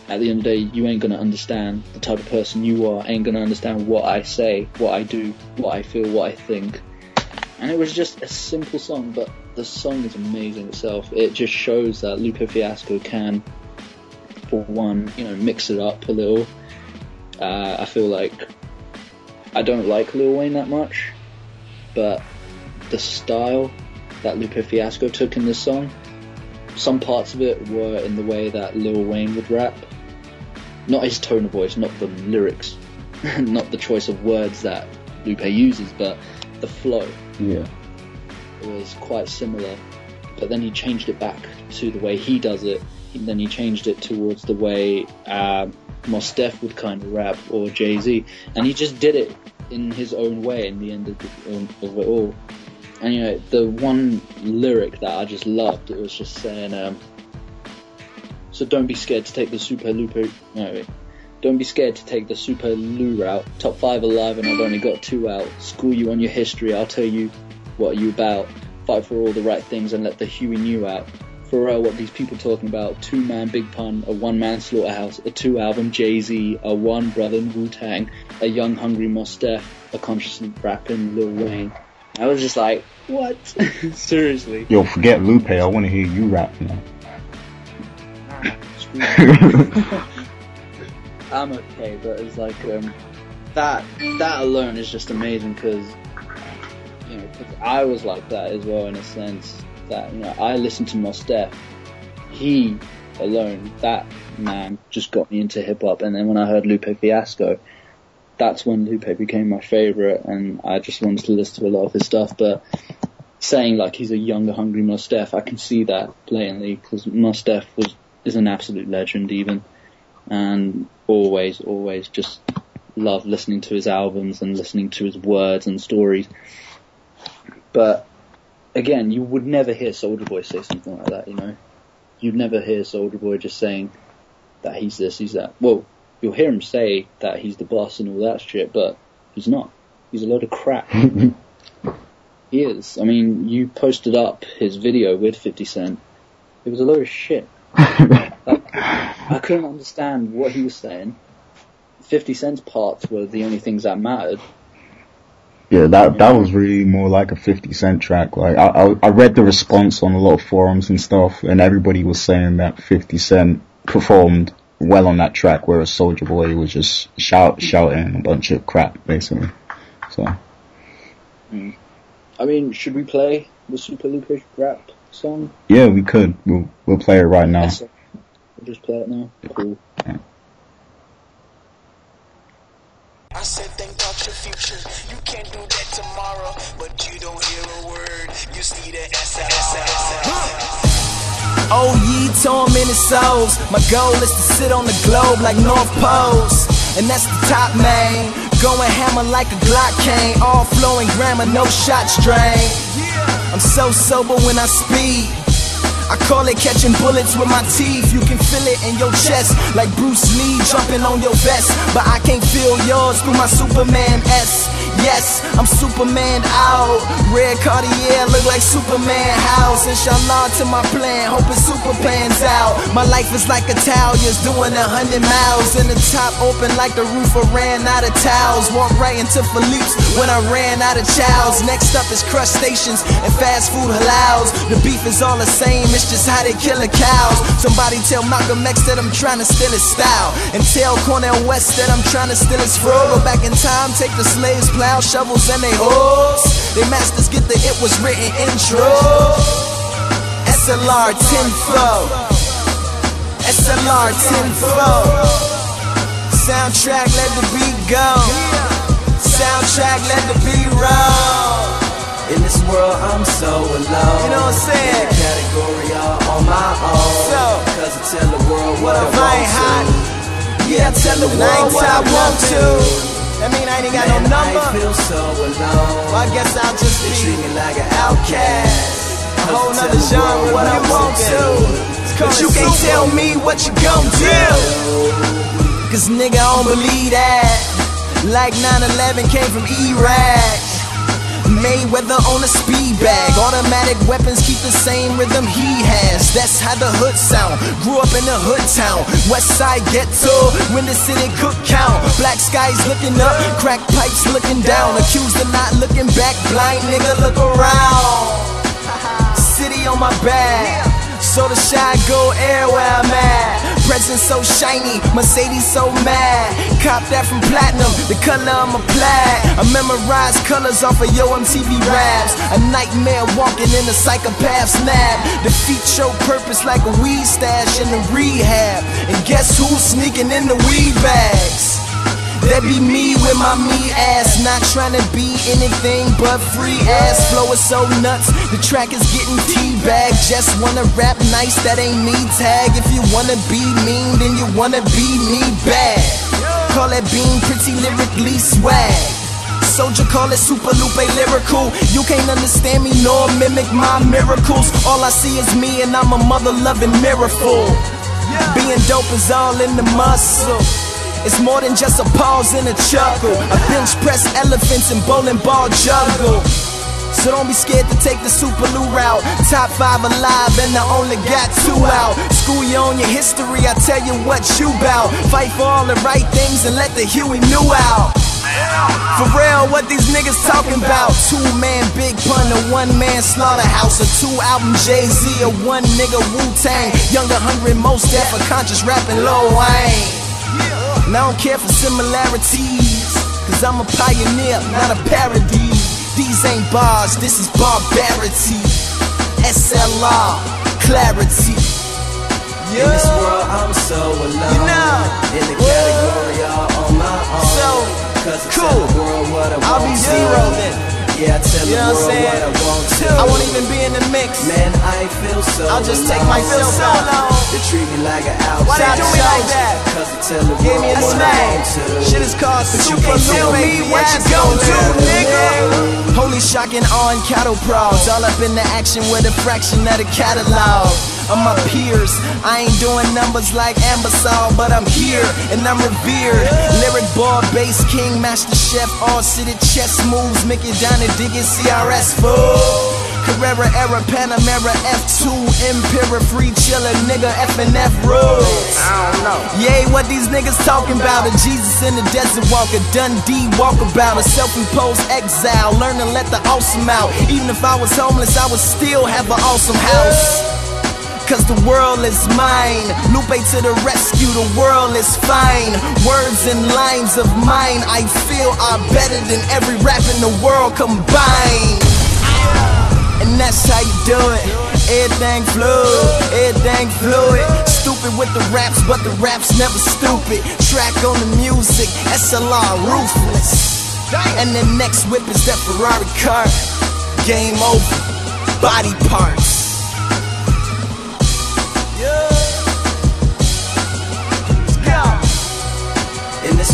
at the end of the day, you ain't gonna understand the type of person you are, ain't gonna understand what I say, what I do, what I feel, what I think. And it was just a simple song, but the song is amazing itself. It just shows that Lupe Fiasco can, for one, you know, mix it up a little. Uh, I feel like I don't like Lil Wayne that much, but the style that Lupe Fiasco took in this song, some parts of it were in the way that Lil Wayne would rap, not his tone of voice, not the lyrics, not the choice of words that Lupe uses, but the flow. Yeah. It was quite similar, but then he changed it back to the way he does it. Then he changed it towards the way um, Mos Def would kind of rap or Jay Z, and he just did it in his own way in the end of, the, of it all. Know, the one lyric that I just loved, it was just saying, um, so don't be scared to take the Super Lupe. No, wait. Don't be scared to take the Super Lu route. Top five alive, and I've only got two out. School you on your history. I'll tell you what are you about. Fight for all the right things and let the Huey New out. Pharrell, what these people talking about? Two man Big Pun, a one man Slaughterhouse, a two album Jay Z, a one brother Wu Tang, a young hungry Mos Def, a conscious rapping Lil Wayne. I was just like, what? Seriously. Yo, forget Lupe. I want to hear you rap now. I'm okay, but it's like um, that. That alone is just amazing because you know, cause I was like that as well in a sense that you know I listened to Mos Def. He alone, that man, just got me into hip hop, and then when I heard Lupe Fiasco, that's when Lupe became my favorite, and I just wanted to listen to a lot of his stuff. But saying like he's a younger, hungry Mos Def, I can see that blatantly because Mos Def was is an absolute legend even. And always, always just love listening to his albums and listening to his words and stories. But again, you would never hear Soulja Boy say something like that, you know? You'd never hear Soulja Boy just saying that he's this, he's that. Well, you'll hear him say that he's the boss and all that shit, but he's not. He's a load of crap. he is. I mean, you posted up his video with 50 Cent. It was a load of shit. I couldn't understand what he was saying. 50 Cent's parts were the only things that mattered. Yeah, that that was really more like a 50 Cent track. Like I, I, I read the response on a lot of forums and stuff, and everybody was saying that 50 Cent performed well on that track, whereas Soulja Boy was just shout shouting a bunch of crap basically. So. Hmm. I mean, should we play the Super Lupe rap song? Yeah, we could. We'll we'll play it right now. We'll just play it now. Cool. Yeah. I said think about your future. You can't do that tomorrow, but you don't hear a word. You see the Oh, ye tormented souls. My goal is to sit on the globe like North Poles. And that's the top man. Going hammer like a Glock cane. All flowing grammar, no shot strain. I'm so sober when I speed. I call it catching bullets with my teeth. You can feel it in your chest, like Bruce Lee jumping on your vest. But I can't feel yours through my Superman S. Yes, I'm Superman out. Red Cartier look like Superman house. Inshallah to my plan, hoping super plans out. My life is like Italians doing a hundred miles. In the top open like the roof I ran out of towels. Walk right into Philippe's when I ran out of chows. Next up is crustaceans and fast food halals. The beef is all the same, it's just how they kill the cows. Somebody tell Malcolm X that I'm trying to steal his style. And tell Cornel West that I'm trying to steal his flow. Go back in time, take the slaves plow, shovels, and they hoes. They masters get the it was written intro. SLR 10 flow. SLR 10 flow. Soundtrack, let the beat go. Soundtrack, let the beat roll. In this world, I'm so alone. You know what I'm saying? Category all on my own. So, Cause I tell the world what I I want to. Yeah, I tell the world what I top want to. That mean I ain't got no number. I feel so alone. Well, I guess I'll just They be treat me like an outcast. a whole nother genre what I want to. to. But you can't tell me what you gon' do. Cause nigga, I don't believe that. Like 9-11 came from Iraq. Mayweather on a speed bag. Automatic weapons keep the same rhythm he has. That's how the hood sound. Grew up in a hood town. West side ghetto. When the city cook count. Black skies looking up. Crack pipes looking down. Accused of not looking back. Blind nigga look around. City on my back. So the shine go air everywhere I'm Present so shiny, Mercedes so mad. Cop that from platinum, the color I'm a plaid. I memorize colors off of Yo MTV raps. A nightmare walking in a psychopath's nap. Defeat your purpose like a weed stash in the rehab. And guess who's sneaking in the weed bags? That be me with my me ass, not trying to be anything but free ass. Flow is so nuts, the track is getting teabagged. Just wanna rap nice, that ain't me tag. If you wanna be mean, then you wanna be me bad. Call that being pretty lyrically swag. Soulja call it super lupe lyrical. You can't understand me nor mimic my miracles. All I see is me and I'm a mother loving miracle. Being dope is all in the muscle. It's more than just a pause and a chuckle. I bench press elephants and bowling ball juggle. So don't be scared to take the Super Lou route. Top five alive and I only got two out. School you on your history, I tell you what you bout. Fight for all the right things and let the Huey new out. For real, what these niggas talking about? Two man Big Pun, a one man slaughterhouse, a two album Jay Z, a one nigga Wu Tang, younger hundred Mos Def, a conscious rapping Lil Wayne. And I don't care for similarities, cause I'm a pioneer, not a parody. These ain't bars, this is barbarity. SLR, clarity. In this world, I'm so alone. You know. In the category all on my own. So, Cause cool. world I'll be zero then. Yeah, I tell You know what I'm world saying? what I want to. I won't even be in the mix. Man, I feel so I'll just take alone. myself solo. They treat me like an outsider. Why they do me like that? Cause I tell the Give me a what smack. Shit is called But you can't tell me what you gon' do, nigga. Holy shocking on cattle prods, all up in the action with a fraction of the catalog. Of my peers, I ain't doing numbers like Ambassador, but I'm here and I'm revered. Lyric ball, bass king, master chef, all city chess moves, Mickey down and digging CRS fool. Carrera era, Panamera F2, Impera free chiller, nigga F and F rules. I don't know. Yay, what these niggas talking about? A Jesus in the desert walker, Dundee walkabout, a self-imposed exile. Learn to let the awesome out. Even if I was homeless, I would still have an awesome house. Cause the world is mine. Lupe to the rescue, the world is fine. Words and lines of mine I feel are better than every rap in the world combined. And that's how you do it. Everything fluid, everything fluid. Stupid with the raps, but the raps never stupid. Track on the music, SLR ruthless. And the next whip is that Ferrari car. Game over, body parts.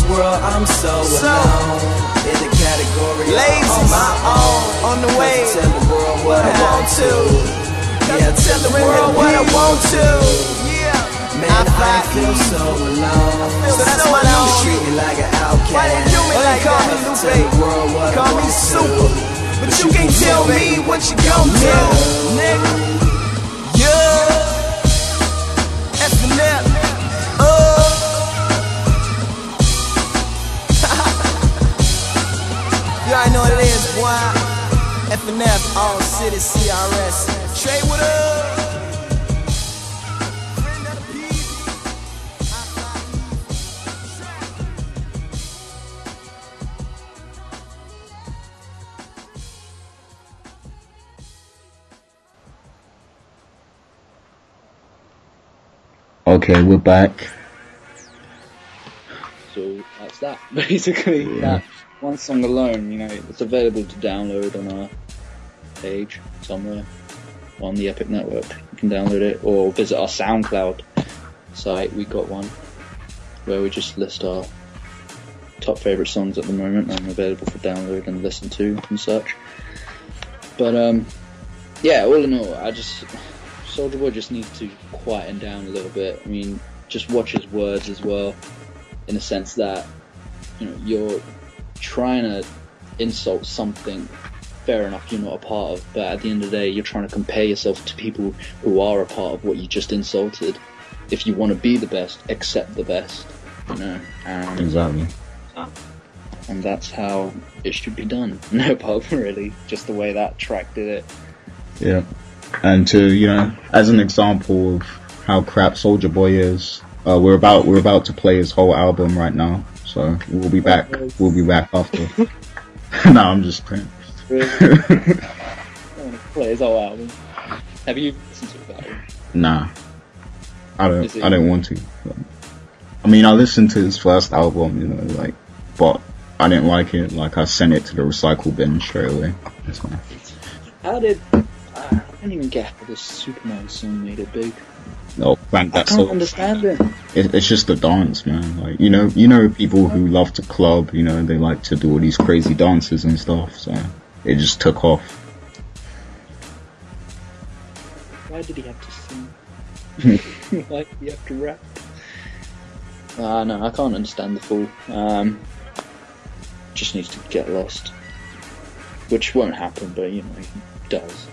World, I'm so, So, alone. In the category Lazy on my own. on the way. I tell the world what I want to. Yeah, I tell the world what I want to. Man, I I, feel so alone. So that's what I do. treat me like an outcast. Why they do me like Cause that? I tell the world what I Call me want to. super, but you can't tell me what you gon' do, nigga. already know what it is, boy. FNF, all city CRS. Trey, what up? Okay, we're back. So that's that, basically. Yeah. That one song alone, you know, it's available to download on our page somewhere on the Epic Network. You can download it or visit our SoundCloud site. We got one where we just list our top favorite songs at the moment and available for download and listen to and such. But um, yeah, all in all, I just Soulja Boy just needs to quieten down a little bit. I mean, just watch his words as well, in the sense that you know you're trying to insult something. Fair enough, you're not a part of, but at the end of the day, you're trying to compare yourself to people who are a part of what you just insulted. If you want to be the best, accept the best. You know. Um, exactly. And that's how it should be done. No pub, really. Just the way that track did it. Yeah. And to, you know, as an example of how crap Soulja Boy is, uh, we're about we're about to play his whole album right now. So we'll be back. We'll be back after. no, I'm just playing. Really? play his whole album. Have you listened to that? Nah, I don't. I don't want to. I mean, I listened to his first album. You know, like but I didn't like it. Like I sent it to the recycle bin straight away. That's fine. How did I didn't even get how this Superman song made it big? No, Frank, that's I can't understand it. it. It's just the dance, man. Like you know, you know, people who love to club. You know, they like to do all these crazy dances and stuff. So it just took off. Why did he have to sing? Why did he have to rap? Uh, no, I can't understand the fool. Um, just needs to get lost. Which won't happen, but you know, he does.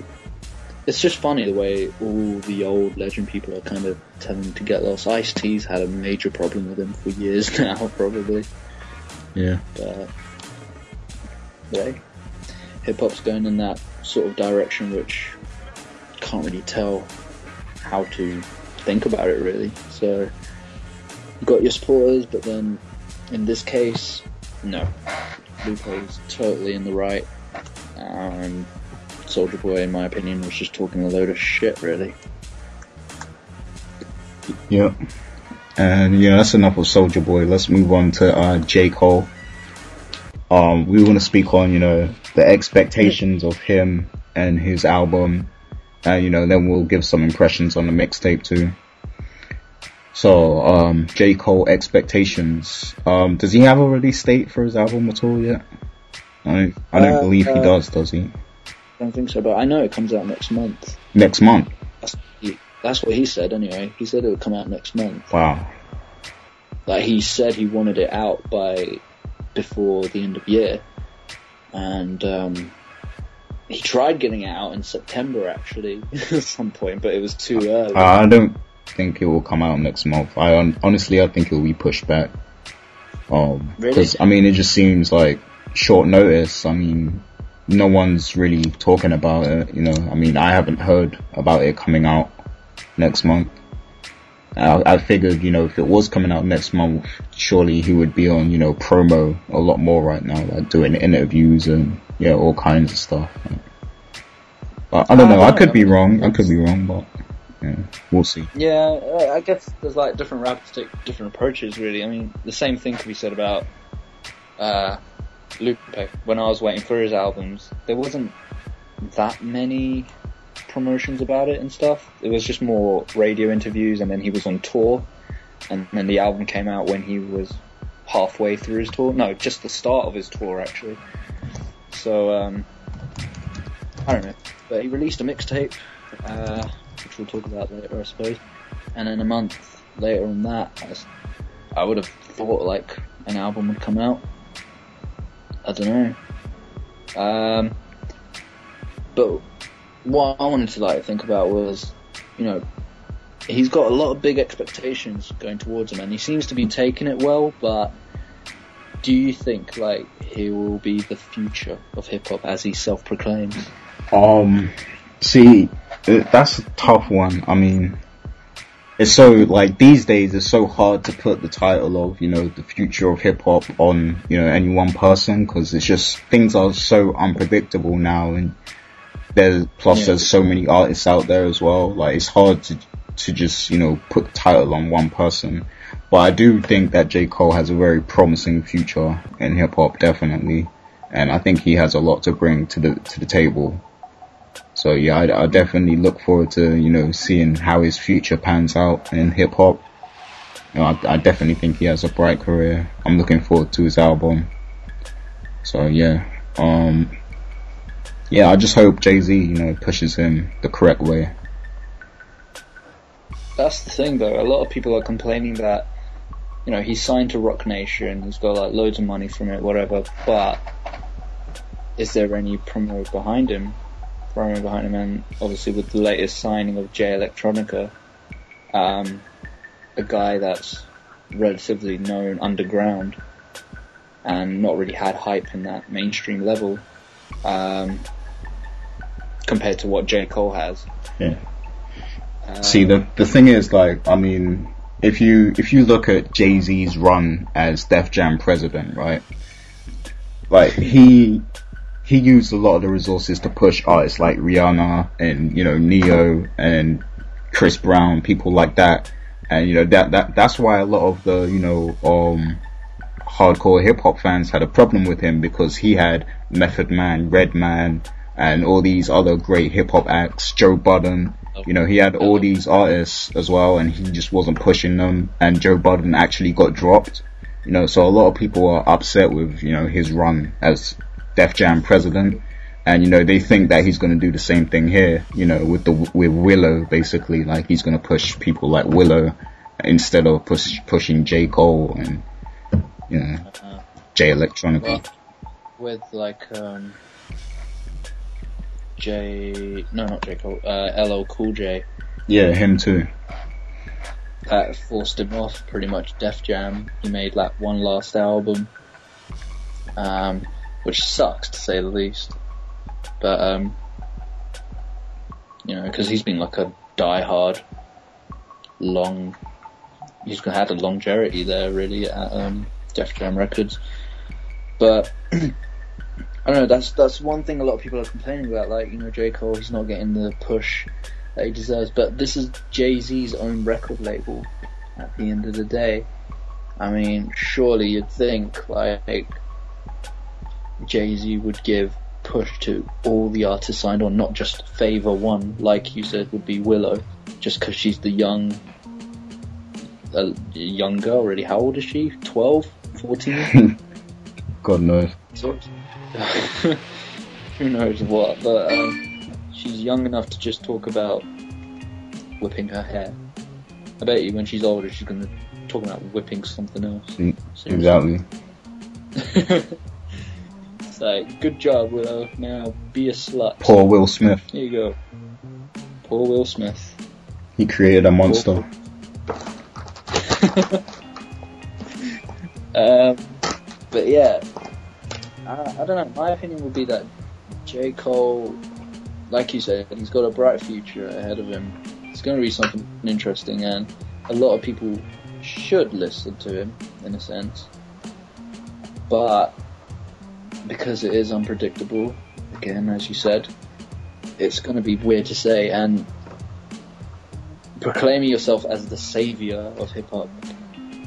It's just funny the way all the old legend people are kind of telling to get lost. Ice T's had a major problem with him for years now, probably. Yeah. But, yeah, hip hop's going in that sort of direction, which can't really tell how to think about it really. So you got your supporters, but then in this case, no. Lupe is totally in the right. Um, Soulja Boy, in my opinion, was just talking a load of shit, really. Yep. And yeah, that's enough of Soulja Boy. Let's move on to uh, J Cole. Um, we want to speak on you know the expectations of him and his album, and you know then we'll give some impressions on the mixtape too. So, um, J. Cole expectations. Um, does he have a release date for his album at all yet? I, I don't uh, believe he uh, does, does he? I don't think so, but I know it comes out next month. Next month? That's, that's what he said anyway. He said it would come out next month. Wow. Like he said he wanted it out by before the end of year. And, um, he tried getting it out in September actually at some point, but it was too early. I don't think it will come out next month. I honestly, I think it will be pushed back. Um, because I mean, it just seems like short notice. I mean, no one's really talking about it. You know, I mean, I haven't heard about it coming out next month. I, I figured, you know, if it was coming out next month, surely he would be on, you know, promo a lot more right now, like doing interviews and yeah, all kinds of stuff. But I don't know. I could be wrong. I could be wrong, but yeah, we'll see. Yeah, I guess there's like different rappers take different approaches. Really, I mean, the same thing could be said about uh, Lupe. When I was waiting for his albums, there wasn't that many promotions about it and stuff. It was just more radio interviews, and then he was on tour, and then the album came out when he was halfway through his tour. No, just the start of his tour actually. So um, I don't know, but he released a mixtape. Uh, which we'll talk about later, I suppose. And then a month later on that, I, I would have thought like an album would come out. I don't know. Um, but what I wanted to like think about was, you know, he's got a lot of big expectations going towards him, and he seems to be taking it well. But do you think like he will be the future of hip hop as he self proclaims? Um, see, that's a tough one. I mean, it's so like these days it's so hard to put the title of you know the future of hip hop on you know any one person because it's just things are so unpredictable now and there's plus yeah. there's so many artists out there as well like it's hard to to just, you know, put the title on one person. But I do think that J. Cole has a very promising future in hip hop, definitely. And I think he has a lot to bring to the, to the table. So yeah, I, I definitely look forward to, you know, seeing how his future pans out in hip hop. You know, I, I definitely think he has a bright career. I'm looking forward to his album. So yeah, um, yeah, I just hope Jay Z, you know, pushes him the correct way. That's the thing, though. A lot of people are complaining that, you know, he's signed to Roc Nation, he's got like loads of money from it, whatever. But is there any promo behind him? Promo behind him, and obviously with the latest signing of Jay Electronica, um, a guy that's relatively known underground and not really had hype in that mainstream level. Um, compared to what J. Cole has. Yeah. Um, See, the the thing is, like, I mean, if you if you look at Jay Z's run as Def Jam president, right? Like he he used a lot of the resources to push artists like Rihanna and you know Ne-Yo and Chris Brown, people like that, and you know that that that's why a lot of the you know um hardcore hip hop fans had a problem with him because he had Method Man, Redman, and all these other great hip hop acts, Joe Budden. You know, he had all these artists as well, and he just wasn't pushing them. And Joe Budden actually got dropped. You know, so a lot of people are upset with you know his run as Def Jam president, and you know they think that he's going to do the same thing here. You know, with the with Willow, basically, like he's going to push people like Willow instead of push, pushing J Cole and you know uh, Jay Electronica. Well, with like um, J, no, not J Cole, uh, LL Cool J. Yeah, him too. That forced him off pretty much Def Jam. He made like one last album, um, which sucks to say the least. But um, you know, because he's been like a die-hard, long. He's had a longevity there really at um, Def Jam Records, but I don't know. That's that's one thing a lot of people are complaining about. Like you know, J Cole, he's not getting the push that he deserves. But this is Jay Z's own record label. At the end of the day, I mean, surely you'd think like Jay Z would give push to all the artists signed on, not just favor one, like you said would be Willow, just because she's the young, a young girl. Really, how old is she? 12, 14? God knows. So, who knows what, but um, she's young enough to just talk about whipping her hair. I bet you when she's older, she's gonna talk about whipping something else. Mm, exactly. it's like, good job, Willow. Now be a slut. Poor Will Smith. Here you go. Poor Will Smith. He created a monster. um, but yeah, I, I don't know. My opinion would be that J. Cole, like you said, he's got a bright future ahead of him. It's going to be something interesting, and a lot of people should listen to him in a sense. But because it is unpredictable, again, as you said, it's going to be weird to say. And proclaiming yourself as the savior of hip hop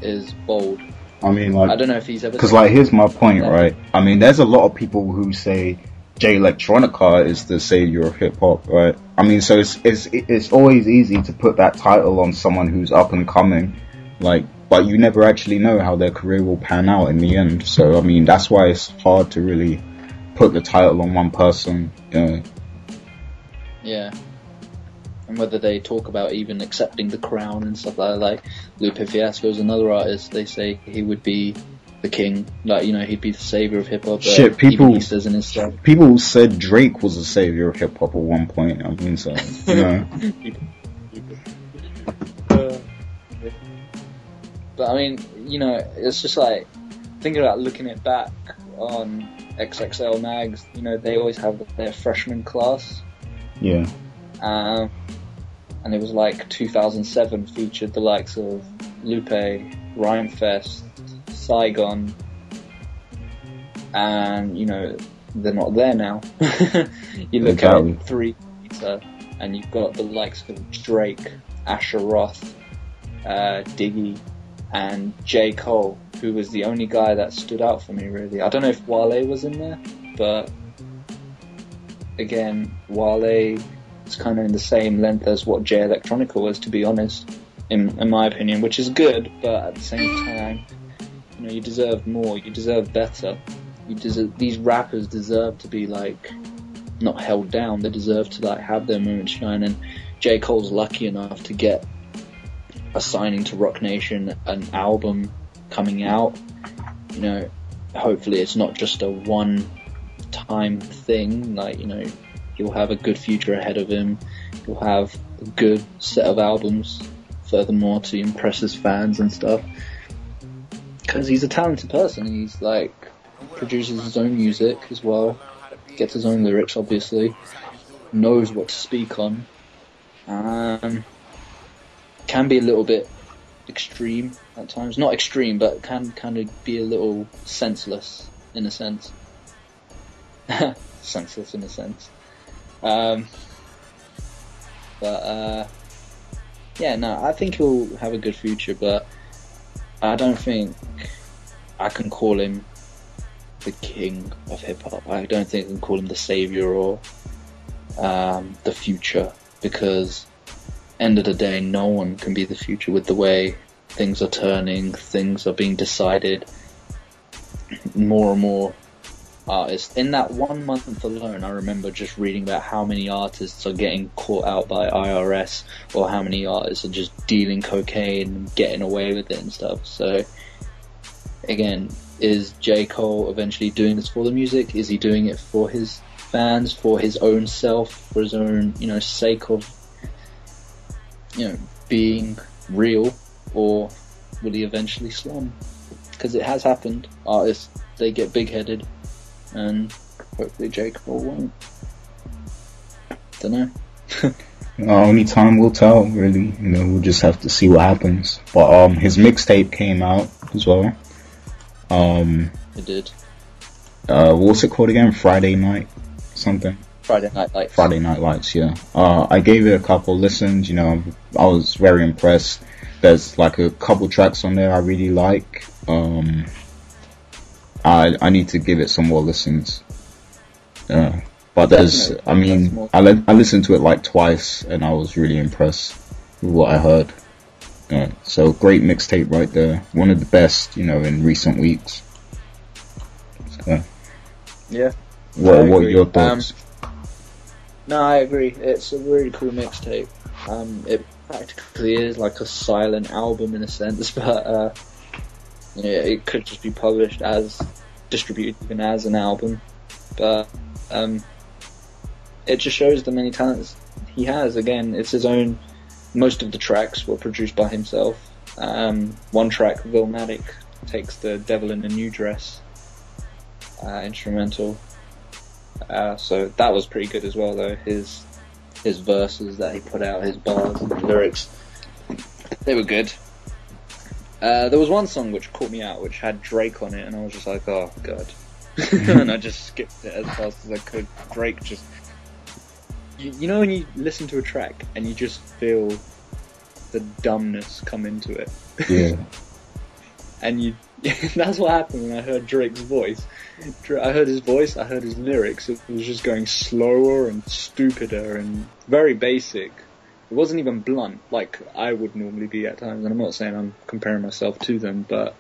is bold. I mean, like, I don't know if he's ever. Because, like, here's my point, right? I mean, there's a lot of people who say Jay Electronica is the savior of hip hop, right? I mean, so it's it's it's always easy to put that title on someone who's up and coming, like, but you never actually know how their career will pan out in the end. So, I mean, that's why it's hard to really put the title on one person. You know? Yeah and whether they talk about even accepting the crown and stuff like that. Like Lupe Fiasco is another artist. They say he would be the king, like you know, he'd be the savior of hip hop. Uh, Shit, people says in his stuff. People said Drake was the savior of hip hop at one point. I mean, so you know. but I mean, you know, it's just like thinking about looking it back on XXL mags. You know, they always have their freshman class. Yeah. Um, and it was like 2007 featured the likes of Lupe, Rhymefest, Saigon, and you know they're not there now. you look at three and you've got the likes of Drake, Asher Roth, uh, Diggy, and J. Cole, who was the only guy that stood out for me really. I don't know if Wale was in there, but again, Wale is kind of in the same length as what J. Electronica was, to be honest, in, in my opinion, which is good, but at the same time, you know, you deserve more, you deserve better. You deserve, these rappers deserve to be like, not held down, they deserve to like have their moment shine, and J. Cole's lucky enough to get a signing to Roc Nation, an album coming out. You know, hopefully it's not just a one time thing. Like, you know, he'll have a good future ahead of him. He'll have a good set of albums, furthermore, to impress his fans and stuff. Because he's a talented person. He's like, produces his own music as well, gets his own lyrics, obviously, knows what to speak on. Um, can be a little bit extreme at times. Not extreme, but can kind of be a little senseless in a sense. senseless in a sense. Um, but uh, yeah, no, I think he'll have a good future, but I don't think I can call him the king of hip hop. I don't think I can call him the savior or um, the future because end of the day, no one can be the future with the way things are turning, things are being decided. More and more artists. In that one month alone, I remember just reading about how many artists are getting caught out by IRS or how many artists are just dealing cocaine and getting away with it and stuff. So, again, is J. Cole eventually doing this for the music? Is he doing it for his fans, for his own self, for his own, you know, sake of, you know, being real? Or will he eventually slum? Because it has happened. Artists, they get big headed and hopefully J. Cole won't. Don't know. Uh, only time will tell, really. You know, we'll just have to see what happens. But um, his mixtape came out as well. Um, it did. Uh, what's it called again? Friday night, something. Friday Night Lights. Friday Night Lights, yeah. Uh, I gave it a couple listens. You know, I was very impressed. There's like a couple tracks on there I really like. Um, I I need to give it some more listens. Yeah. But there's, I mean, I, I listened to it like twice and I was really impressed with what I heard. Yeah, so great mixtape right there. One of the best, you know, in recent weeks. So, yeah. What, what are your thoughts? Um, no, I agree. It's a really cool mixtape. Um, it practically is like a silent album in a sense, but uh, yeah, it could just be published as distributed even as an album. But um, it just shows the many talents he has. Again, it's his own. Most of the tracks were produced by himself. Um, one track, Villematic, takes the "Devil in a New Dress" uh, instrumental. Uh, so that was pretty good as well, though. His his verses that he put out, his bars and lyrics, they were good. Uh, there was one song which caught me out, which had Drake on it, and I was just like, oh god. and I just skipped it as fast as I could. Drake just you, you know when you listen to a track and you just feel the dumbness come into it. Yeah. and you, that's what happened when I heard Drake's voice. I heard his voice, I heard his lyrics. It was just going slower and stupider and very basic. It wasn't even blunt like I would normally be at times. And I'm not saying I'm comparing myself to them, but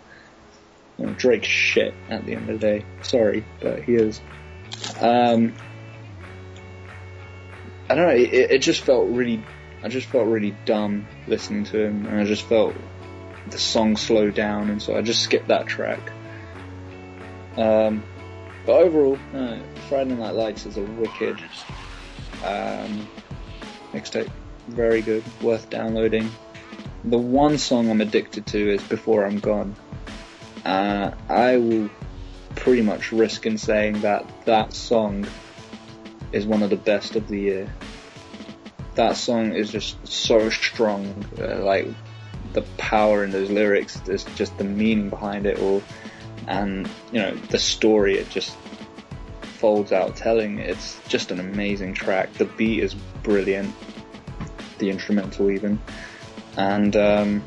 you know, Drake's shit at the end of the day. Sorry, but he is. Um, I don't know. It, it just felt really. I just felt really dumb listening to him, and I just felt the song slow down, and so I just skipped that track. Um, but overall, Friday Night Lights is a wicked um, mixtape. Very good, worth downloading. The one song I'm addicted to is Before I'm Gone. Uh, I will pretty much risk in saying that that song is one of the best of the year. That song is just so strong, uh, like the power in those lyrics, there's just the meaning behind it all, and you know the story it just folds out telling. It's just an amazing track. The beat is brilliant, the instrumental even. and um,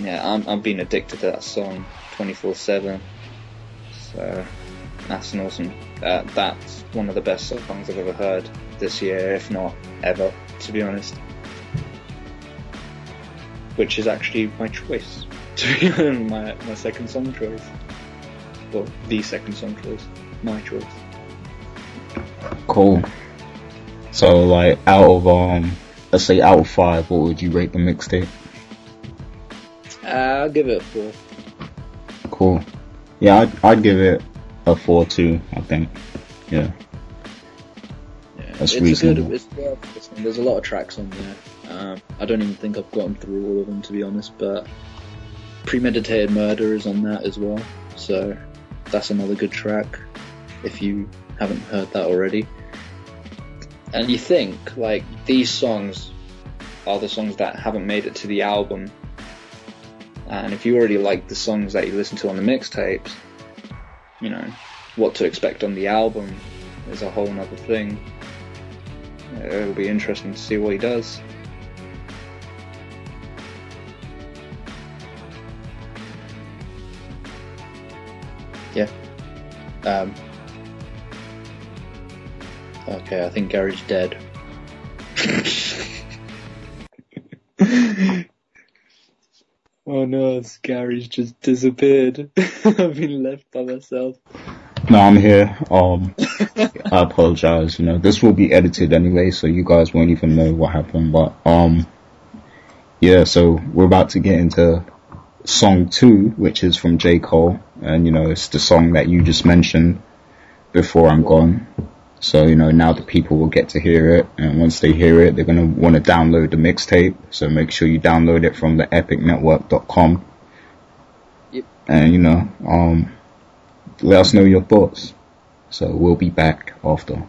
yeah, I'm I'm being addicted to that song 24/7. So that's an awesome. Uh, that's one of the best songs I've ever heard this year, if not ever, to be honest. Which is actually my choice, to be honest, my my second song choice, or the second song choice, my choice. Cool. So like out of um let's say out of five, what would you rate the mixtape? Uh, I'll give it a four. Cool. Yeah, I'd, I'd give it a four too. I think. Yeah. Yeah, That's it's reasonable. A good, it's. There's a lot of tracks on there. Um, I don't even think I've gotten through all of them to be honest, but Premeditated Murder is on that as well. So that's another good track if you haven't heard that already. And you think like these songs are the songs that haven't made it to the album. And if you already like the songs that you listen to on the mixtapes, you know, what to expect on the album is a whole nother thing. It'll be interesting to see what he does. Um. Okay, I think Gary's dead. oh no, Gary's just disappeared. I've been left by myself. No, I'm here. Um, I apologize. You know, this will be edited anyway, so you guys won't even know what happened. But um, yeah. So we're about to get into song two, which is from J Cole, and you know, it's the song that you just mentioned before I'm gone. So you know, now the people will get to hear it, and once they hear it, they're gonna want to download the mixtape. So make sure you download it from the epicnetwork.com. Yep. And you know, um let us know your thoughts. So we'll be back after.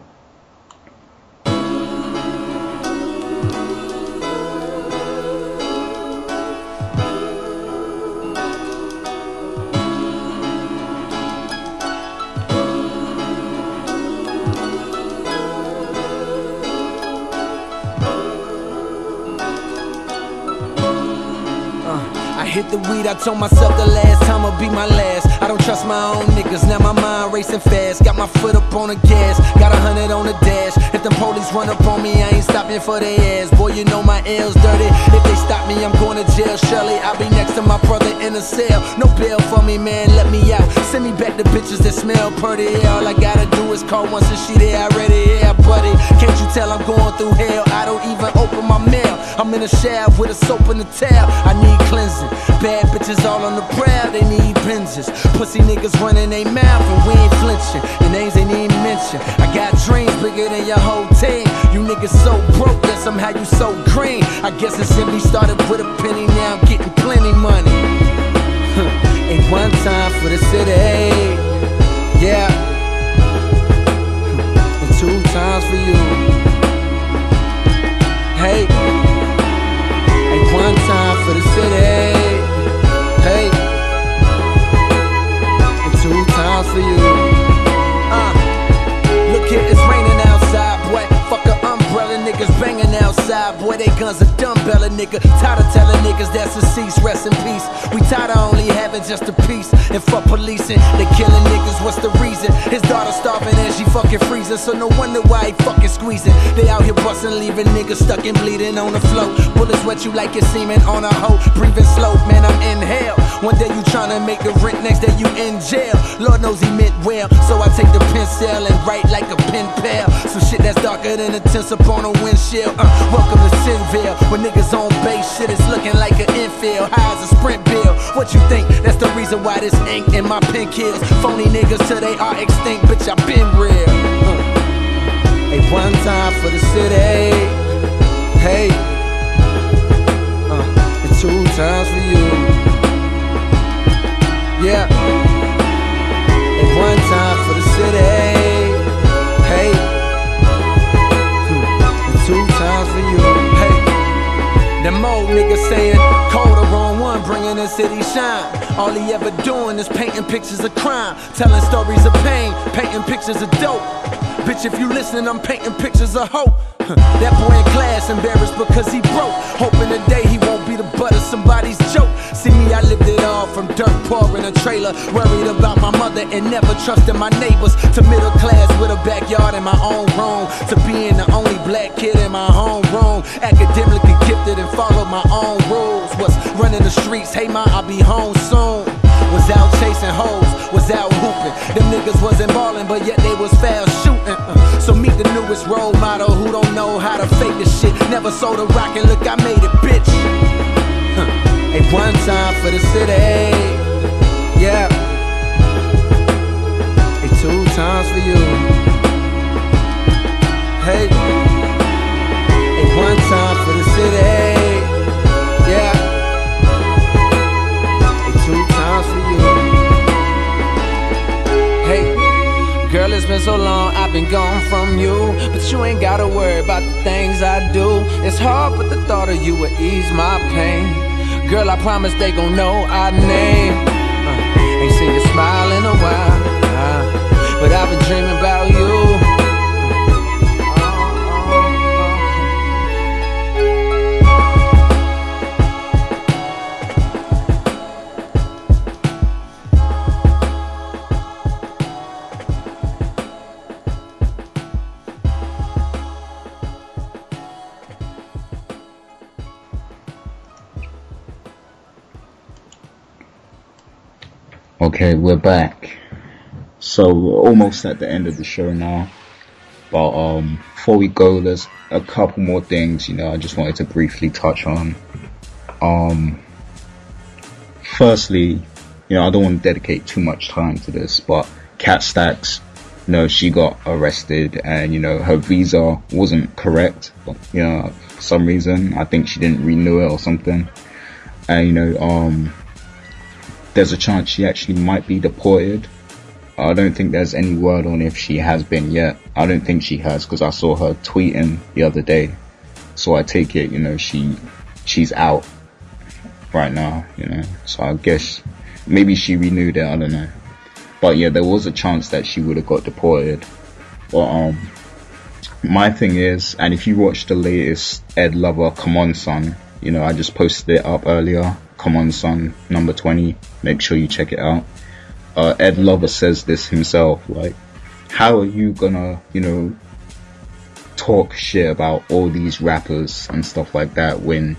I told myself the last time will be my last. I don't trust my own niggas, now my mind racing fast. Got my foot up on the gas, got a hundred on the dash. If the police run up on me, I ain't stopping for their ass. Boy, you know my L's dirty. If they stop me, I'm going to jail. Surely I'll be next to my brother in a cell. No bail for me, man, let me out. Send me back the bitches that smell pretty. All I gotta do is call once and she there already. Yeah, buddy. Can't you tell I'm going through hell? I don't even open my mail. I'm in a shower with a soap and a towel. I need cleansing. Bad bitches all on the prowl, they need Benzes. Pussy niggas running they mouth and we ain't flinching. Your names ain't even mentioned. I got dreams bigger than your whole team. You niggas so broke that somehow you so green. I guess it simply started with a penny, now I'm getting plenty money. Ain't one time for the city. Yeah. And times for you. Hey. Ain't one time for the city. Hey. And two times for you. Uh. Look here, it's raining outside, boy. Fuck a umbrella, niggas banging outside, boy. They guns a dumbbell, a nigga. Tired of telling niggas that's a cease, rest in peace. We tired of only having just a piece. And fuck policing, they killing niggas, what's the reason? His daughter starving and she fucking freezing, so no wonder why he fucking squeezing. They out here busting, leaving niggas stuck and bleeding on the floor. Bullets wet you like your semen on a hoe. Breathing slow, man, I'm in hell. One day you tryna make the rent, next day you in jail. Lord knows he meant well, so I take the pencil and write like a pen pal. Some shit that's darker than a tense up on a windshield. Uh, welcome to When niggas on base, shit is looking like an infield. High as a sprint bill. What you think? That's the reason why this ink in my pen kills. Phony niggas till they are extinct, bitch, I been real. Uh. Hey, one time for the city. Hey. Uh, and two times for you. Yeah. And one time for the city. Them old niggas saying, Cole the wrong one, bringing the city shine. All he ever doing is painting pictures of crime, telling stories of pain, painting pictures of dope. Bitch, if you listening, I'm painting pictures of hope. That boy in class embarrassed because he broke. Hoping today he won't be the butt of somebody's joke. See me, I lived it all from dirt poor in a trailer. Worried about my mother and never trusting my neighbors. To middle class with a backyard in my own room. To being the only black kid in my home room. Academically gifted and follow my own rules. Was running the streets, hey ma, I'll be home soon. Was out chasing hoes, was out hooping. Them niggas wasn't ballin', but yet they was foul shooting. Uh, so meet the newest role model who don't know how to fake this shit. Never sold a rock and look, I made it, bitch. Huh. Hey, one time for the city. Yeah. Hey, two times for you. Hey. One time for the city. Yeah. Hey, two times for you. Hey. Girl, it's been so long, I've been gone from you. But you ain't gotta worry about the things I do. It's hard, but the thought of you will ease my pain. Girl, I promise they gon' know our name. Uh, ain't seen you smile in a while. uh, but I've been dreaming about you. Okay, we're back. So we're almost at the end of the show now. But um, before we go, there's a couple more things. You know, I just wanted to briefly touch on. Um, firstly, you know, I don't want to dedicate too much time to this, but Kat Stacks, you know, she got arrested, and you know, her visa wasn't correct. You know, for some reason, I think she didn't renew it or something. And you know, um, there's a chance she actually might be deported. I don't think there's any word on if she has been yet. I don't think she has because I saw her tweeting the other day. So I take it, you know, she she's out right now, you know. So I guess maybe she renewed it. I don't know. But yeah, there was a chance that she would have got deported. But um, my thing is, and if you watch the latest Ed Lover, come on, son. You know, I just posted it up earlier. Come on, son, number 20. Make sure you check it out. Uh, Ed Lover says this himself, like, how are you gonna, you know, talk shit about all these rappers and stuff like that when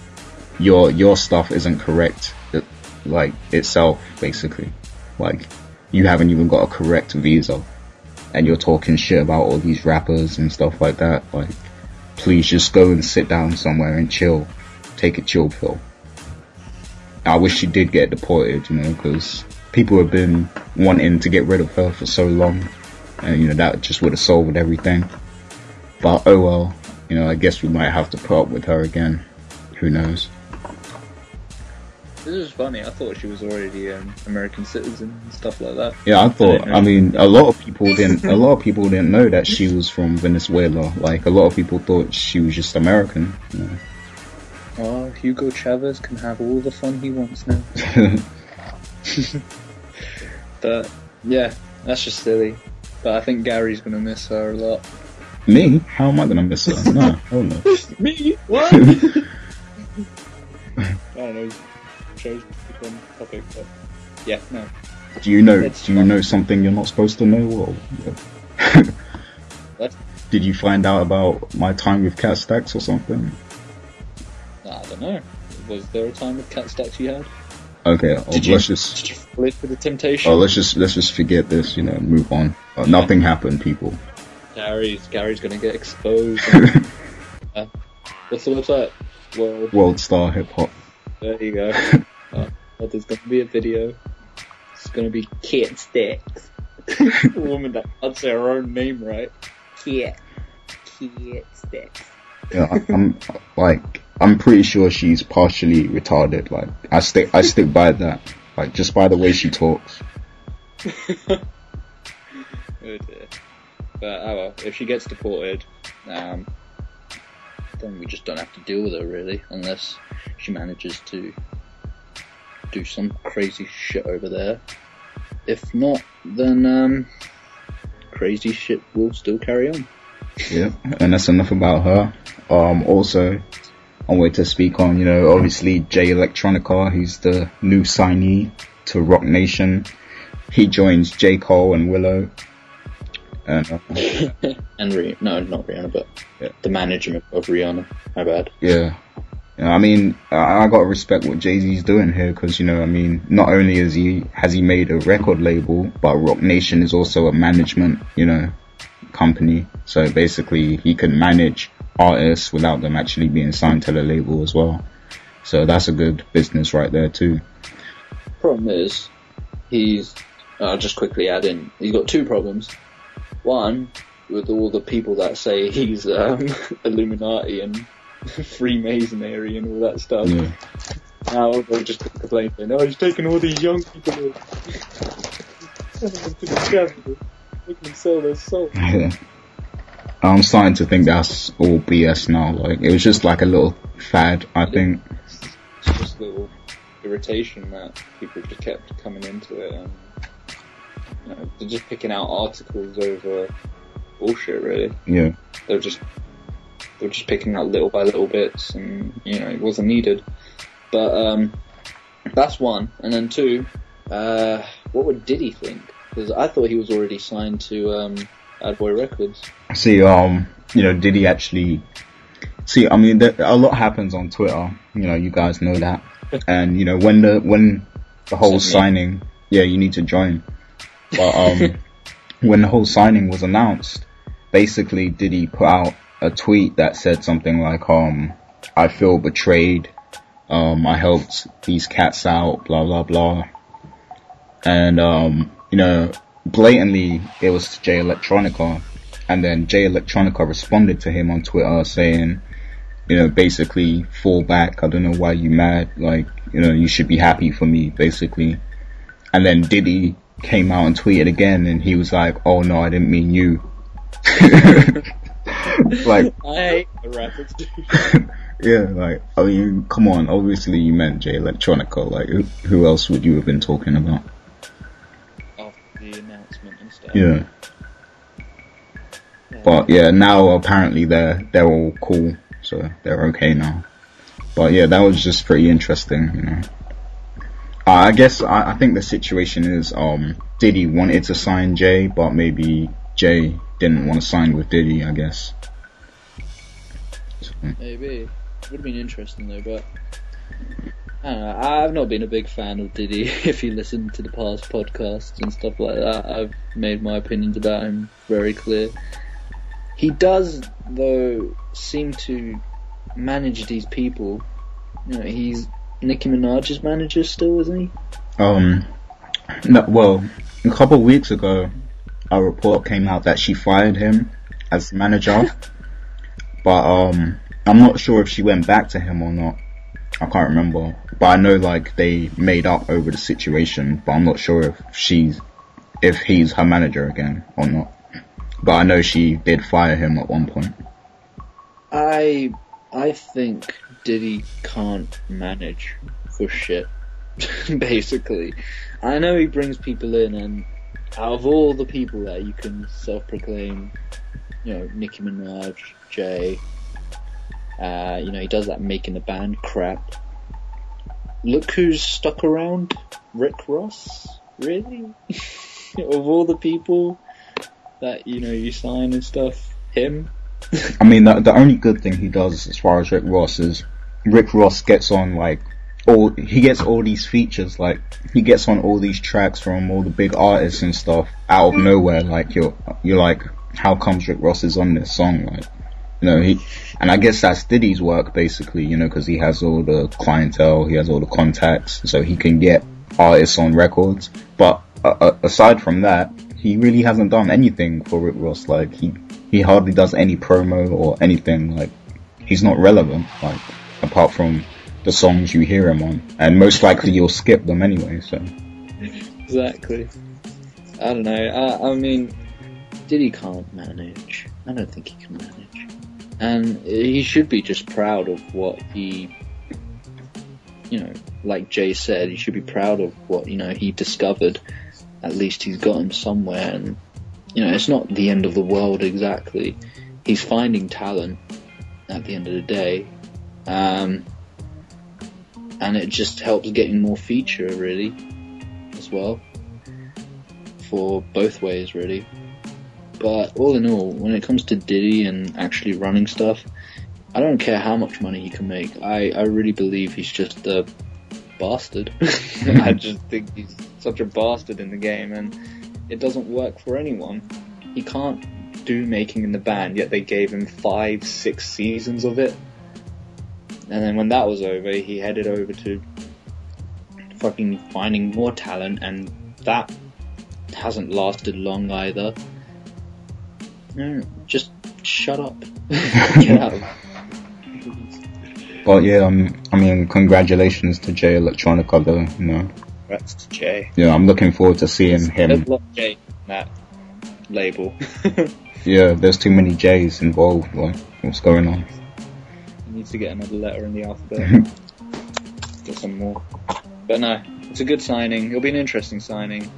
your, your stuff isn't correct, it, like, itself, basically. Like, you haven't even got a correct visa and you're talking shit about all these rappers and stuff like that. Like, please just go and sit down somewhere and chill. Take a chill pill. I wish she did get deported, you know, because people have been wanting to get rid of her for so long, and you know that just would have solved everything. But oh well, you know, I guess we might have to put up with her again. Who knows? This is funny. I thought she was already an um, American citizen and stuff like that. Yeah, I thought. didn't I mean, a lot of people didn't. A lot of people didn't know that she was from Venezuela. Like a lot of people thought she was just American. You know? Oh, Hugo Chavez can have all the fun he wants now. But yeah, that's just silly. But I think Gary's gonna miss her a lot. Me? How am I gonna miss her? No, hell no. Me? What? I don't know. Chose different topic, but yeah, no. Do you know? It's Do you fun. know something you're not supposed to know? Or What? did you find out about my time with Kat Stacks or something? I don't know. Was there a time with Kat Stacks you had? Okay, oh, Did let's just. Did you fall into the temptation? Oh, let's just let's just forget this. You know, move on. Uh, nothing happened, people. Gary's Gary's gonna get exposed. Uh, what's the website? Well, World star hip hop. there you go. Uh, well, there's gonna be a video. It's gonna be Kit Sticks. a woman that can't say her own name right. Kit. Kit Sticks. Yeah, I, I'm like I'm pretty sure she's partially retarded. Like I stick I stick by that. Like just by the way she talks. Oh dear. But oh well, if she gets deported, um, then we just don't have to deal with her really, unless she manages to do some crazy shit over there. If not, then um, crazy shit will still carry on. Yeah, and that's enough about her. Um, also, I wanted to speak on, you know, obviously Jay Electronica, who's the new signee to Roc Nation. He joins J. Cole and Willow. And, uh, and Rih- no, not Rihanna, but yeah. the management of Rihanna. My bad. Yeah. yeah I mean, I, I gotta respect what Jay Z's doing here because you know, I mean, not only is he has he made a record label, but Roc Nation is also a management, you know, company. So basically, he can manage artists without them actually being signed to the label as well. So that's a good business right there too. Problem is, he's. I'll just quickly add in. He's got two problems. One, with all the people that say he's um, Illuminati and Freemasonry and all that stuff. Yeah. Now they'll just complain "Oh, he's taking all these young people to the devil, making them sell their soul." Yeah. I'm starting to think that's all BS now. Like it was just like a little fad, I think. It's just a little irritation that people just kept coming into it, and you know, they're just picking out articles over bullshit. Really, yeah. They're just they're just picking out little by little bits, and you know it wasn't needed. But um, that's one, and then two. Uh, what would Diddy think? Because I thought he was already signed to um, Bad Boy Records. See, um, you know, did he actually? See, I mean, there, a lot happens on Twitter. You know, you guys know that. and you know, when the when the whole signing, yeah, you need to join. But um, when the whole signing was announced, basically, did he put out a tweet that said something like, um, I feel betrayed. Um, I helped these cats out, blah blah blah. And um, you know, blatantly it was Jay Electronica, and then Jay Electronica responded to him on Twitter saying, you know, basically fall back. I don't know why you mad. Like, you know, you should be happy for me, basically. And then Diddy came out and tweeted again, and he was like, "Oh no, I didn't mean you." like, I hate the rappers. yeah, like, I mean, come on. Obviously, you meant Jay Electronica. Like, who, who else would you have been talking about? Yeah. But yeah, now apparently they're they're all cool, so they're okay now. But yeah, that was just pretty interesting, you know. Uh, I guess I, I think the situation is um Diddy wanted to sign Jay, but maybe Jay didn't want to sign with Diddy. I guess. So. Maybe would have been interesting though, but I don't know, I've not been a big fan of Diddy. If you listen to the past podcasts and stuff like that, I've made my opinions about him very clear. He does, though, seem to manage these people. You know, he's Nicki Minaj's manager still, isn't he? Um, no, well, a couple of weeks ago, a report came out that she fired him as manager, but um, I'm not sure if she went back to him or not. I can't remember, but I know like they made up over the situation, but I'm not sure if she's, if he's her manager again or not. But I know she did fire him at one point. I, I think Diddy can't manage for shit, basically. I know he brings people in and out of all the people there, you can self-proclaim, you know, Nicki Minaj, Jay, uh, you know, he does that making the band crap. Look who's stuck around. Rick Ross? Really? of all the people that, you know, you sign and stuff, him? I mean, the, the only good thing he does as far as Rick Ross is Rick Ross gets on like all he gets all these features like he gets on all these tracks from all the big artists and stuff out of nowhere like you're you're like how comes Rick Ross is on this song like you know, he, and I guess that's Diddy's work basically, you know, cause he has all the clientele, he has all the contacts, so he can get artists on records. But uh, uh, aside from that, he really hasn't done anything for Rick Ross. Like he, he hardly does any promo or anything. Like he's not relevant. Like apart from the songs you hear him on, and most likely you'll skip them anyway. So exactly. I don't know. I, I mean, Diddy can't manage. I don't think he can manage and he should be just proud of what he, you know, like Jay said, he should be proud of what you know he discovered. At least he's gotten somewhere, and you know, it's not the end of the world exactly. he's finding talent at the end of the day. Um, and it just helps getting more feature really as well for both ways really. But all in all, when it comes to Diddy and actually running stuff, I don't care how much money he can make. I, I really believe he's just a bastard. I just think he's such a bastard in the game and it doesn't work for anyone. He can't do making in the band, yet they gave him five, six seasons of it. And then when that was over, he headed over to fucking finding more talent, and that hasn't lasted long either. No, just shut up. Get out. But yeah, um, I mean, congratulations to Jay Electronica, though. You know. Congrats to Jay. Yeah, I'm looking forward to seeing him. Jay that label. yeah, there's too many J's involved. Like, what's going on? He needs to get another letter in the alphabet. get some more. But no, it's a good signing. It'll be an interesting signing.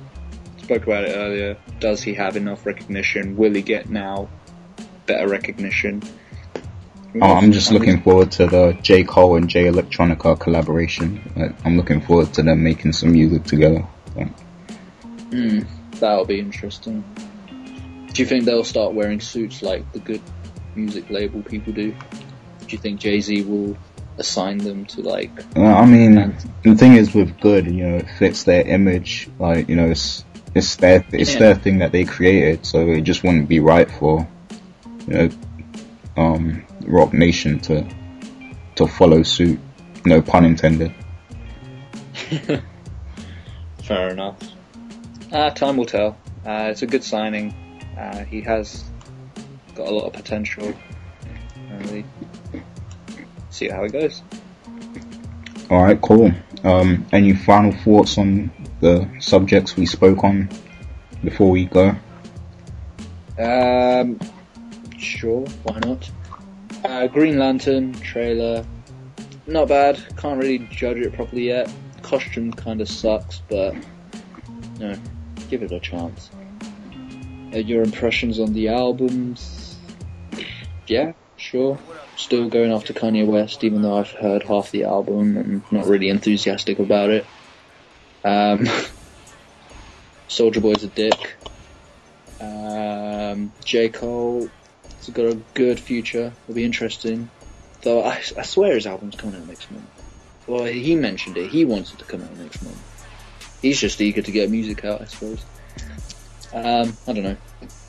Spoke about it earlier. Does he have enough recognition? Will he get now better recognition? Oh, I'm just looking forward to the J Cole and Jay Electronica collaboration. I'm looking forward to them making some music together. Mm, that'll be interesting. Do you think they'll start wearing suits like the good music label people do? Do you think Jay Z will assign them to like? Well, I mean, the thing is with good, you know, it fits their image. Like, you know, it's it's their it's yeah. their thing that they created, so it just wouldn't be right for you know um, Roc Nation to to follow suit. No pun intended. Fair enough. Uh, time will tell. Uh, it's a good signing. Uh, he has got a lot of potential. Really see how it goes. All right, cool. Um, any final thoughts on the subjects we spoke on before we go? Um, sure, why not? Uh, Green Lantern trailer, not bad. Can't really judge it properly yet. Costume kind of sucks, but know, give it a chance. Uh, your impressions on the albums? Yeah, sure. Still going after Kanye West, even though I've heard half the album and not really enthusiastic about it. Um, Soulja Boy's a dick. Um, J. Cole has got a good future. It'll be interesting. Though I, I swear his album's coming out next month. Well, he mentioned it. He wants it to come out next month. He's just eager to get music out, I suppose. Um, I don't know.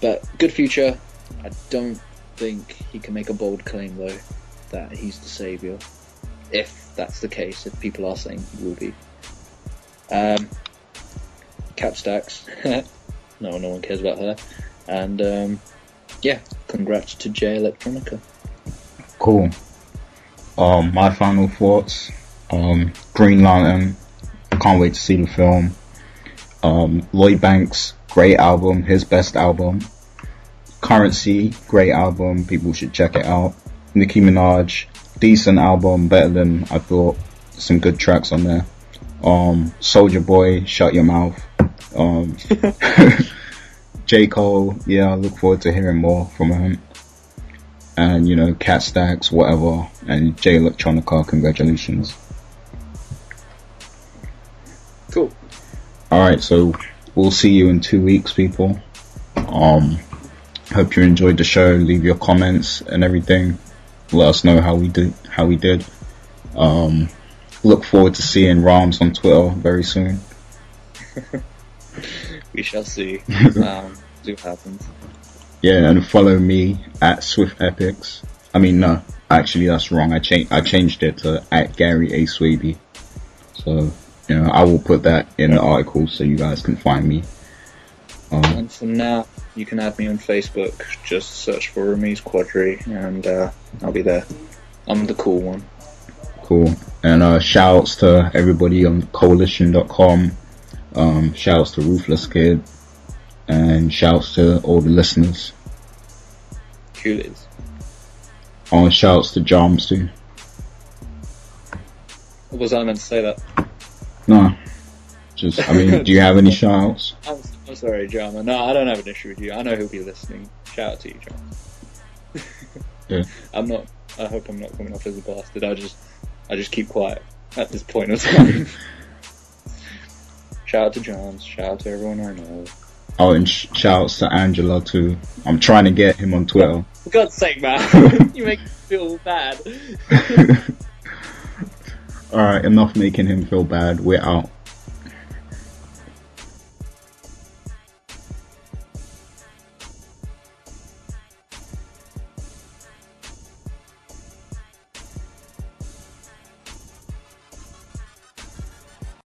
But good future. I don't think he can make a bold claim, though, that he's the saviour. If that's the case, if people are saying he will be. Um, Cap Stacks. no, no one cares about her. And um, yeah, congrats to Jay Electronica. Cool. Um, my final thoughts. Um, Green Lantern. Can't wait to see the film. Um, Lloyd Banks, great album, his best album. Currency, great album, people should check it out. Nicki Minaj, decent album, better than I thought. Some good tracks on there. Um, Soulja Boy, Shut Your Mouth. Um, J. Cole, yeah, I look forward to hearing more from him. And, you know, Kat Stacks, whatever. And Jay Electronica, congratulations. Cool. Alright, so we'll see you in two weeks, people. Um, hope you enjoyed the show. Leave your comments and everything. Let us know how we did, how we did. Um, look forward to seeing Rams on Twitter very soon. we shall see. um, see what happens. Yeah, and follow me at Swift Epics. I mean, no, actually that's wrong. I changed I changed it to at Gary A Swaby. So you know, I will put that in the article so you guys can find me. Um, and from now, you can add me on Facebook. Just search for Ramiz Quadri, and uh, I'll be there. I'm the cool one. Cool. And uh, shouts to everybody on coalition.com. Um, shouts to Ruthless Kid. And shouts to all the listeners. Coolies. Oh, and shouts to Joms too. Was I meant to say that? No. Just, I mean, do you have any shouts? I'm, I'm sorry, Jama. No, I don't have an issue with you. I know who'll be listening. Shout out to you, John. Yeah. I'm not. I hope I'm not coming off as a bastard. I just, I just keep quiet at this point of time. shout out to Johns. Shout out to everyone I know. Oh, and sh- shouts to Angela too. I'm trying to get him on Twitter. For God's sake, man, you make me feel bad. Alright, enough making him feel bad. We're out.